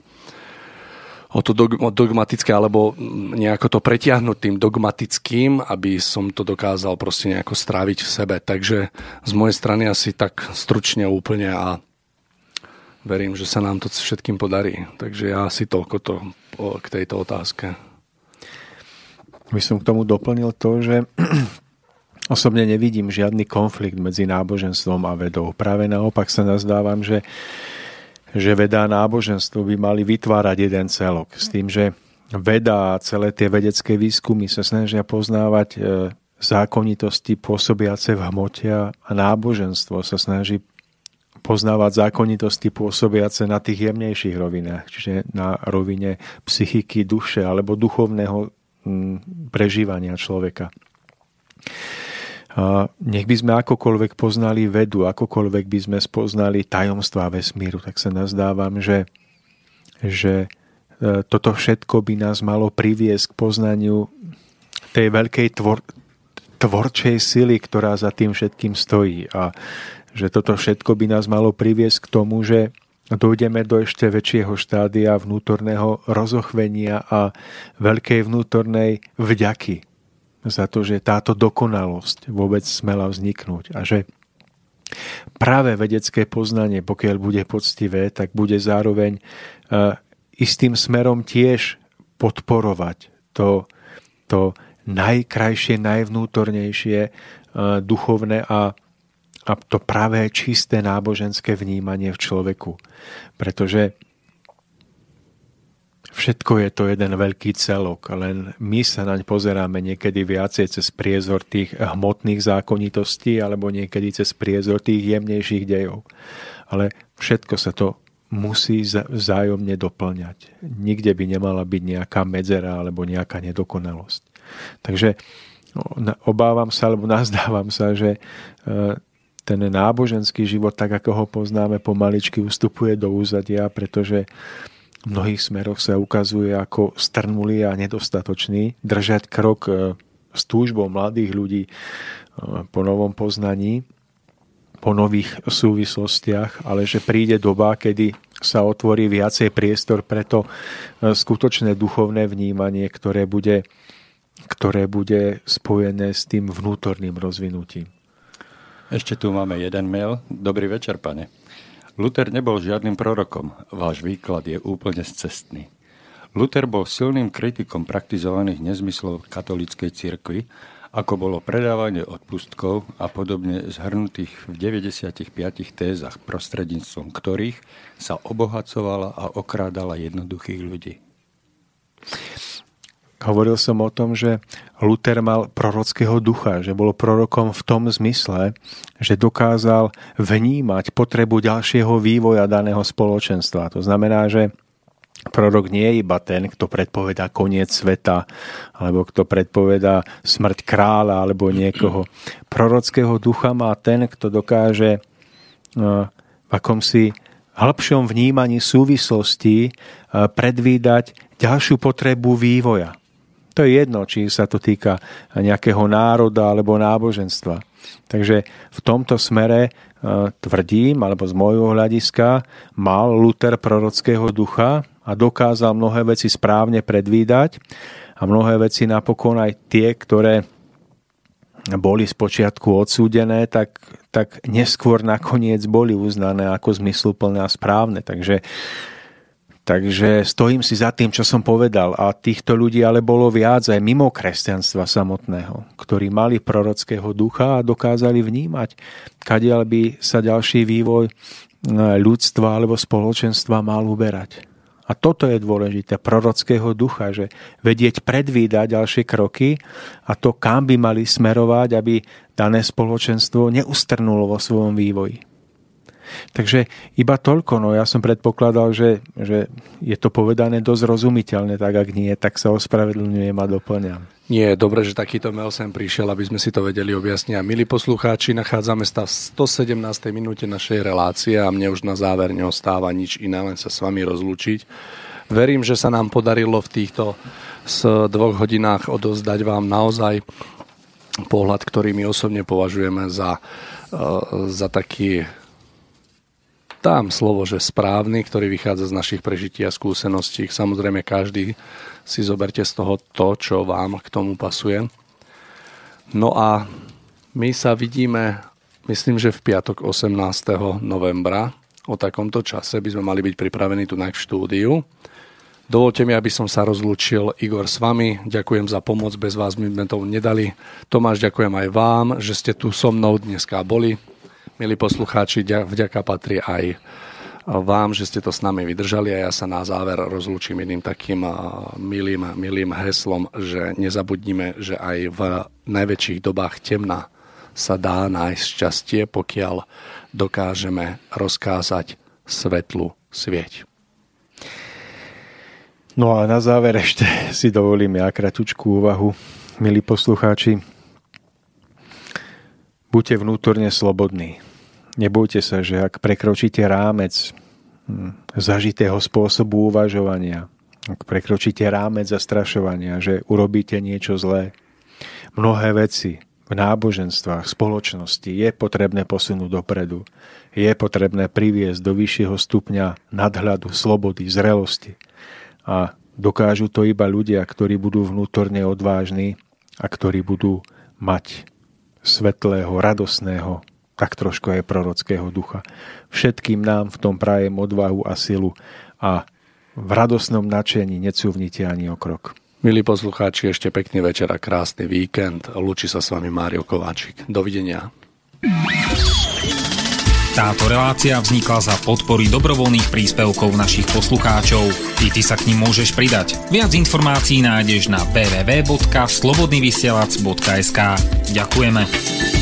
o to dogmatické, alebo nejako to pretiahnuť tým dogmatickým, aby som to dokázal proste nejako stráviť v sebe. Takže z mojej strany asi tak stručne úplne a verím, že sa nám to všetkým podarí. Takže ja asi toľko to k tejto otázke. By som k tomu doplnil to, že <clears throat> osobne nevidím žiadny konflikt medzi náboženstvom a vedou. Práve naopak sa nazdávam, že že veda a náboženstvo by mali vytvárať jeden celok. S tým, že veda a celé tie vedecké výskumy sa snažia poznávať e, zákonitosti pôsobiace v hmote a náboženstvo sa snaží poznávať zákonitosti pôsobiace na tých jemnejších rovinách, čiže na rovine psychiky, duše alebo duchovného prežívania človeka. Nech by sme akokoľvek poznali vedu, akokoľvek by sme spoznali tajomstvá vesmíru, tak sa nazdávam, že, že e, toto všetko by nás malo priviesť k poznaniu tej veľkej tvor, tvorčej sily, ktorá za tým všetkým stojí. A že toto všetko by nás malo priviesť k tomu, že dojdeme do ešte väčšieho štádia vnútorného rozochvenia a veľkej vnútornej vďaky za to, že táto dokonalosť vôbec smela vzniknúť a že práve vedecké poznanie, pokiaľ bude poctivé, tak bude zároveň uh, istým smerom tiež podporovať to, to najkrajšie, najvnútornejšie uh, duchovné a, a to pravé čisté náboženské vnímanie v človeku. Pretože Všetko je to jeden veľký celok, len my sa naň pozeráme niekedy viacej cez priezor tých hmotných zákonitostí alebo niekedy cez priezor tých jemnejších dejov. Ale všetko sa to musí vzájomne doplňať. Nikde by nemala byť nejaká medzera alebo nejaká nedokonalosť. Takže no, obávam sa, alebo <laughs> nazdávam sa, že e, ten náboženský život, tak ako ho poznáme, pomaličky ustupuje do úzadia, pretože v mnohých smeroch sa ukazuje ako strnulý a nedostatočný. Držať krok e, s túžbou mladých ľudí po novom poznaní, po nových súvislostiach, ale že príde doba, kedy sa otvorí viacej priestor pre to skutočné duchovné vnímanie, ktoré bude, ktoré bude spojené s tým vnútorným rozvinutím. Ešte tu máme jeden mail. Dobrý večer, pane. Luther nebol žiadnym prorokom. Váš výklad je úplne cestný. Luther bol silným kritikom praktizovaných nezmyslov katolíckej cirkvi, ako bolo predávanie odpustkov a podobne zhrnutých v 95 tézach, prostredníctvom ktorých sa obohacovala a okrádala jednoduchých ľudí. Hovoril som o tom, že Luther mal prorockého ducha, že bol prorokom v tom zmysle, že dokázal vnímať potrebu ďalšieho vývoja daného spoločenstva. To znamená, že Prorok nie je iba ten, kto predpovedá koniec sveta, alebo kto predpovedá smrť kráľa, alebo niekoho. Prorockého ducha má ten, kto dokáže e, v akomsi hĺbšom vnímaní súvislosti e, predvídať ďalšiu potrebu vývoja. To je jedno, či sa to týka nejakého národa alebo náboženstva. Takže v tomto smere e, tvrdím, alebo z môjho hľadiska, mal Luther prorockého ducha, a dokázal mnohé veci správne predvídať a mnohé veci napokon aj tie, ktoré boli z počiatku odsúdené, tak, tak neskôr nakoniec boli uznané ako zmysluplné a správne. Takže, takže stojím si za tým, čo som povedal. A týchto ľudí ale bolo viac aj mimo kresťanstva samotného, ktorí mali prorockého ducha a dokázali vnímať, kadiaľ by sa ďalší vývoj ľudstva alebo spoločenstva mal uberať. A toto je dôležité, prorockého ducha, že vedieť predvídať ďalšie kroky a to, kam by mali smerovať, aby dané spoločenstvo neustrnulo vo svojom vývoji. Takže iba toľko, no ja som predpokladal, že, že je to povedané dosť rozumiteľne, tak ak nie, tak sa ospravedlňujem a doplňam. Nie je dobré, že takýto mail sem prišiel, aby sme si to vedeli objasniť. A milí poslucháči, nachádzame sa v 117. minúte našej relácie a mne už na záver neostáva nič iné, len sa s vami rozlúčiť. Verím, že sa nám podarilo v týchto s dvoch hodinách odozdať vám naozaj pohľad, ktorý my osobne považujeme za, e, za taký dám slovo, že správny, ktorý vychádza z našich prežití a skúseností. Samozrejme, každý si zoberte z toho to, čo vám k tomu pasuje. No a my sa vidíme, myslím, že v piatok 18. novembra o takomto čase by sme mali byť pripravení tu na štúdiu. Dovolte mi, aby som sa rozlúčil Igor s vami. Ďakujem za pomoc, bez vás my sme to nedali. Tomáš, ďakujem aj vám, že ste tu so mnou dneska boli. Milí poslucháči, vďaka patrí aj vám, že ste to s nami vydržali a ja sa na záver rozlúčim jedným takým milým, milým heslom, že nezabudnime, že aj v najväčších dobách temna sa dá nájsť šťastie, pokiaľ dokážeme rozkázať svetlu svieť. No a na záver ešte si dovolím ja kratučkú úvahu, milí poslucháči. Buďte vnútorne slobodní Nebojte sa, že ak prekročíte rámec hm, zažitého spôsobu uvažovania, ak prekročíte rámec zastrašovania, že urobíte niečo zlé, mnohé veci v náboženstvách, spoločnosti je potrebné posunúť dopredu. Je potrebné priviesť do vyššieho stupňa nadhľadu, slobody, zrelosti. A dokážu to iba ľudia, ktorí budú vnútorne odvážni a ktorí budú mať svetlého, radosného, tak trošku aj prorockého ducha. Všetkým nám v tom prajem odvahu a silu a v radosnom načení necúvnite ani o krok. Milí poslucháči, ešte pekný večer a krásny víkend. Lúči sa s vami Mário Kováčik. Dovidenia. Táto relácia vznikla za podpory dobrovoľných príspevkov našich poslucháčov. I ty sa k ním môžeš pridať. Viac informácií nájdeš na www.slobodnyvysielac.sk Ďakujeme.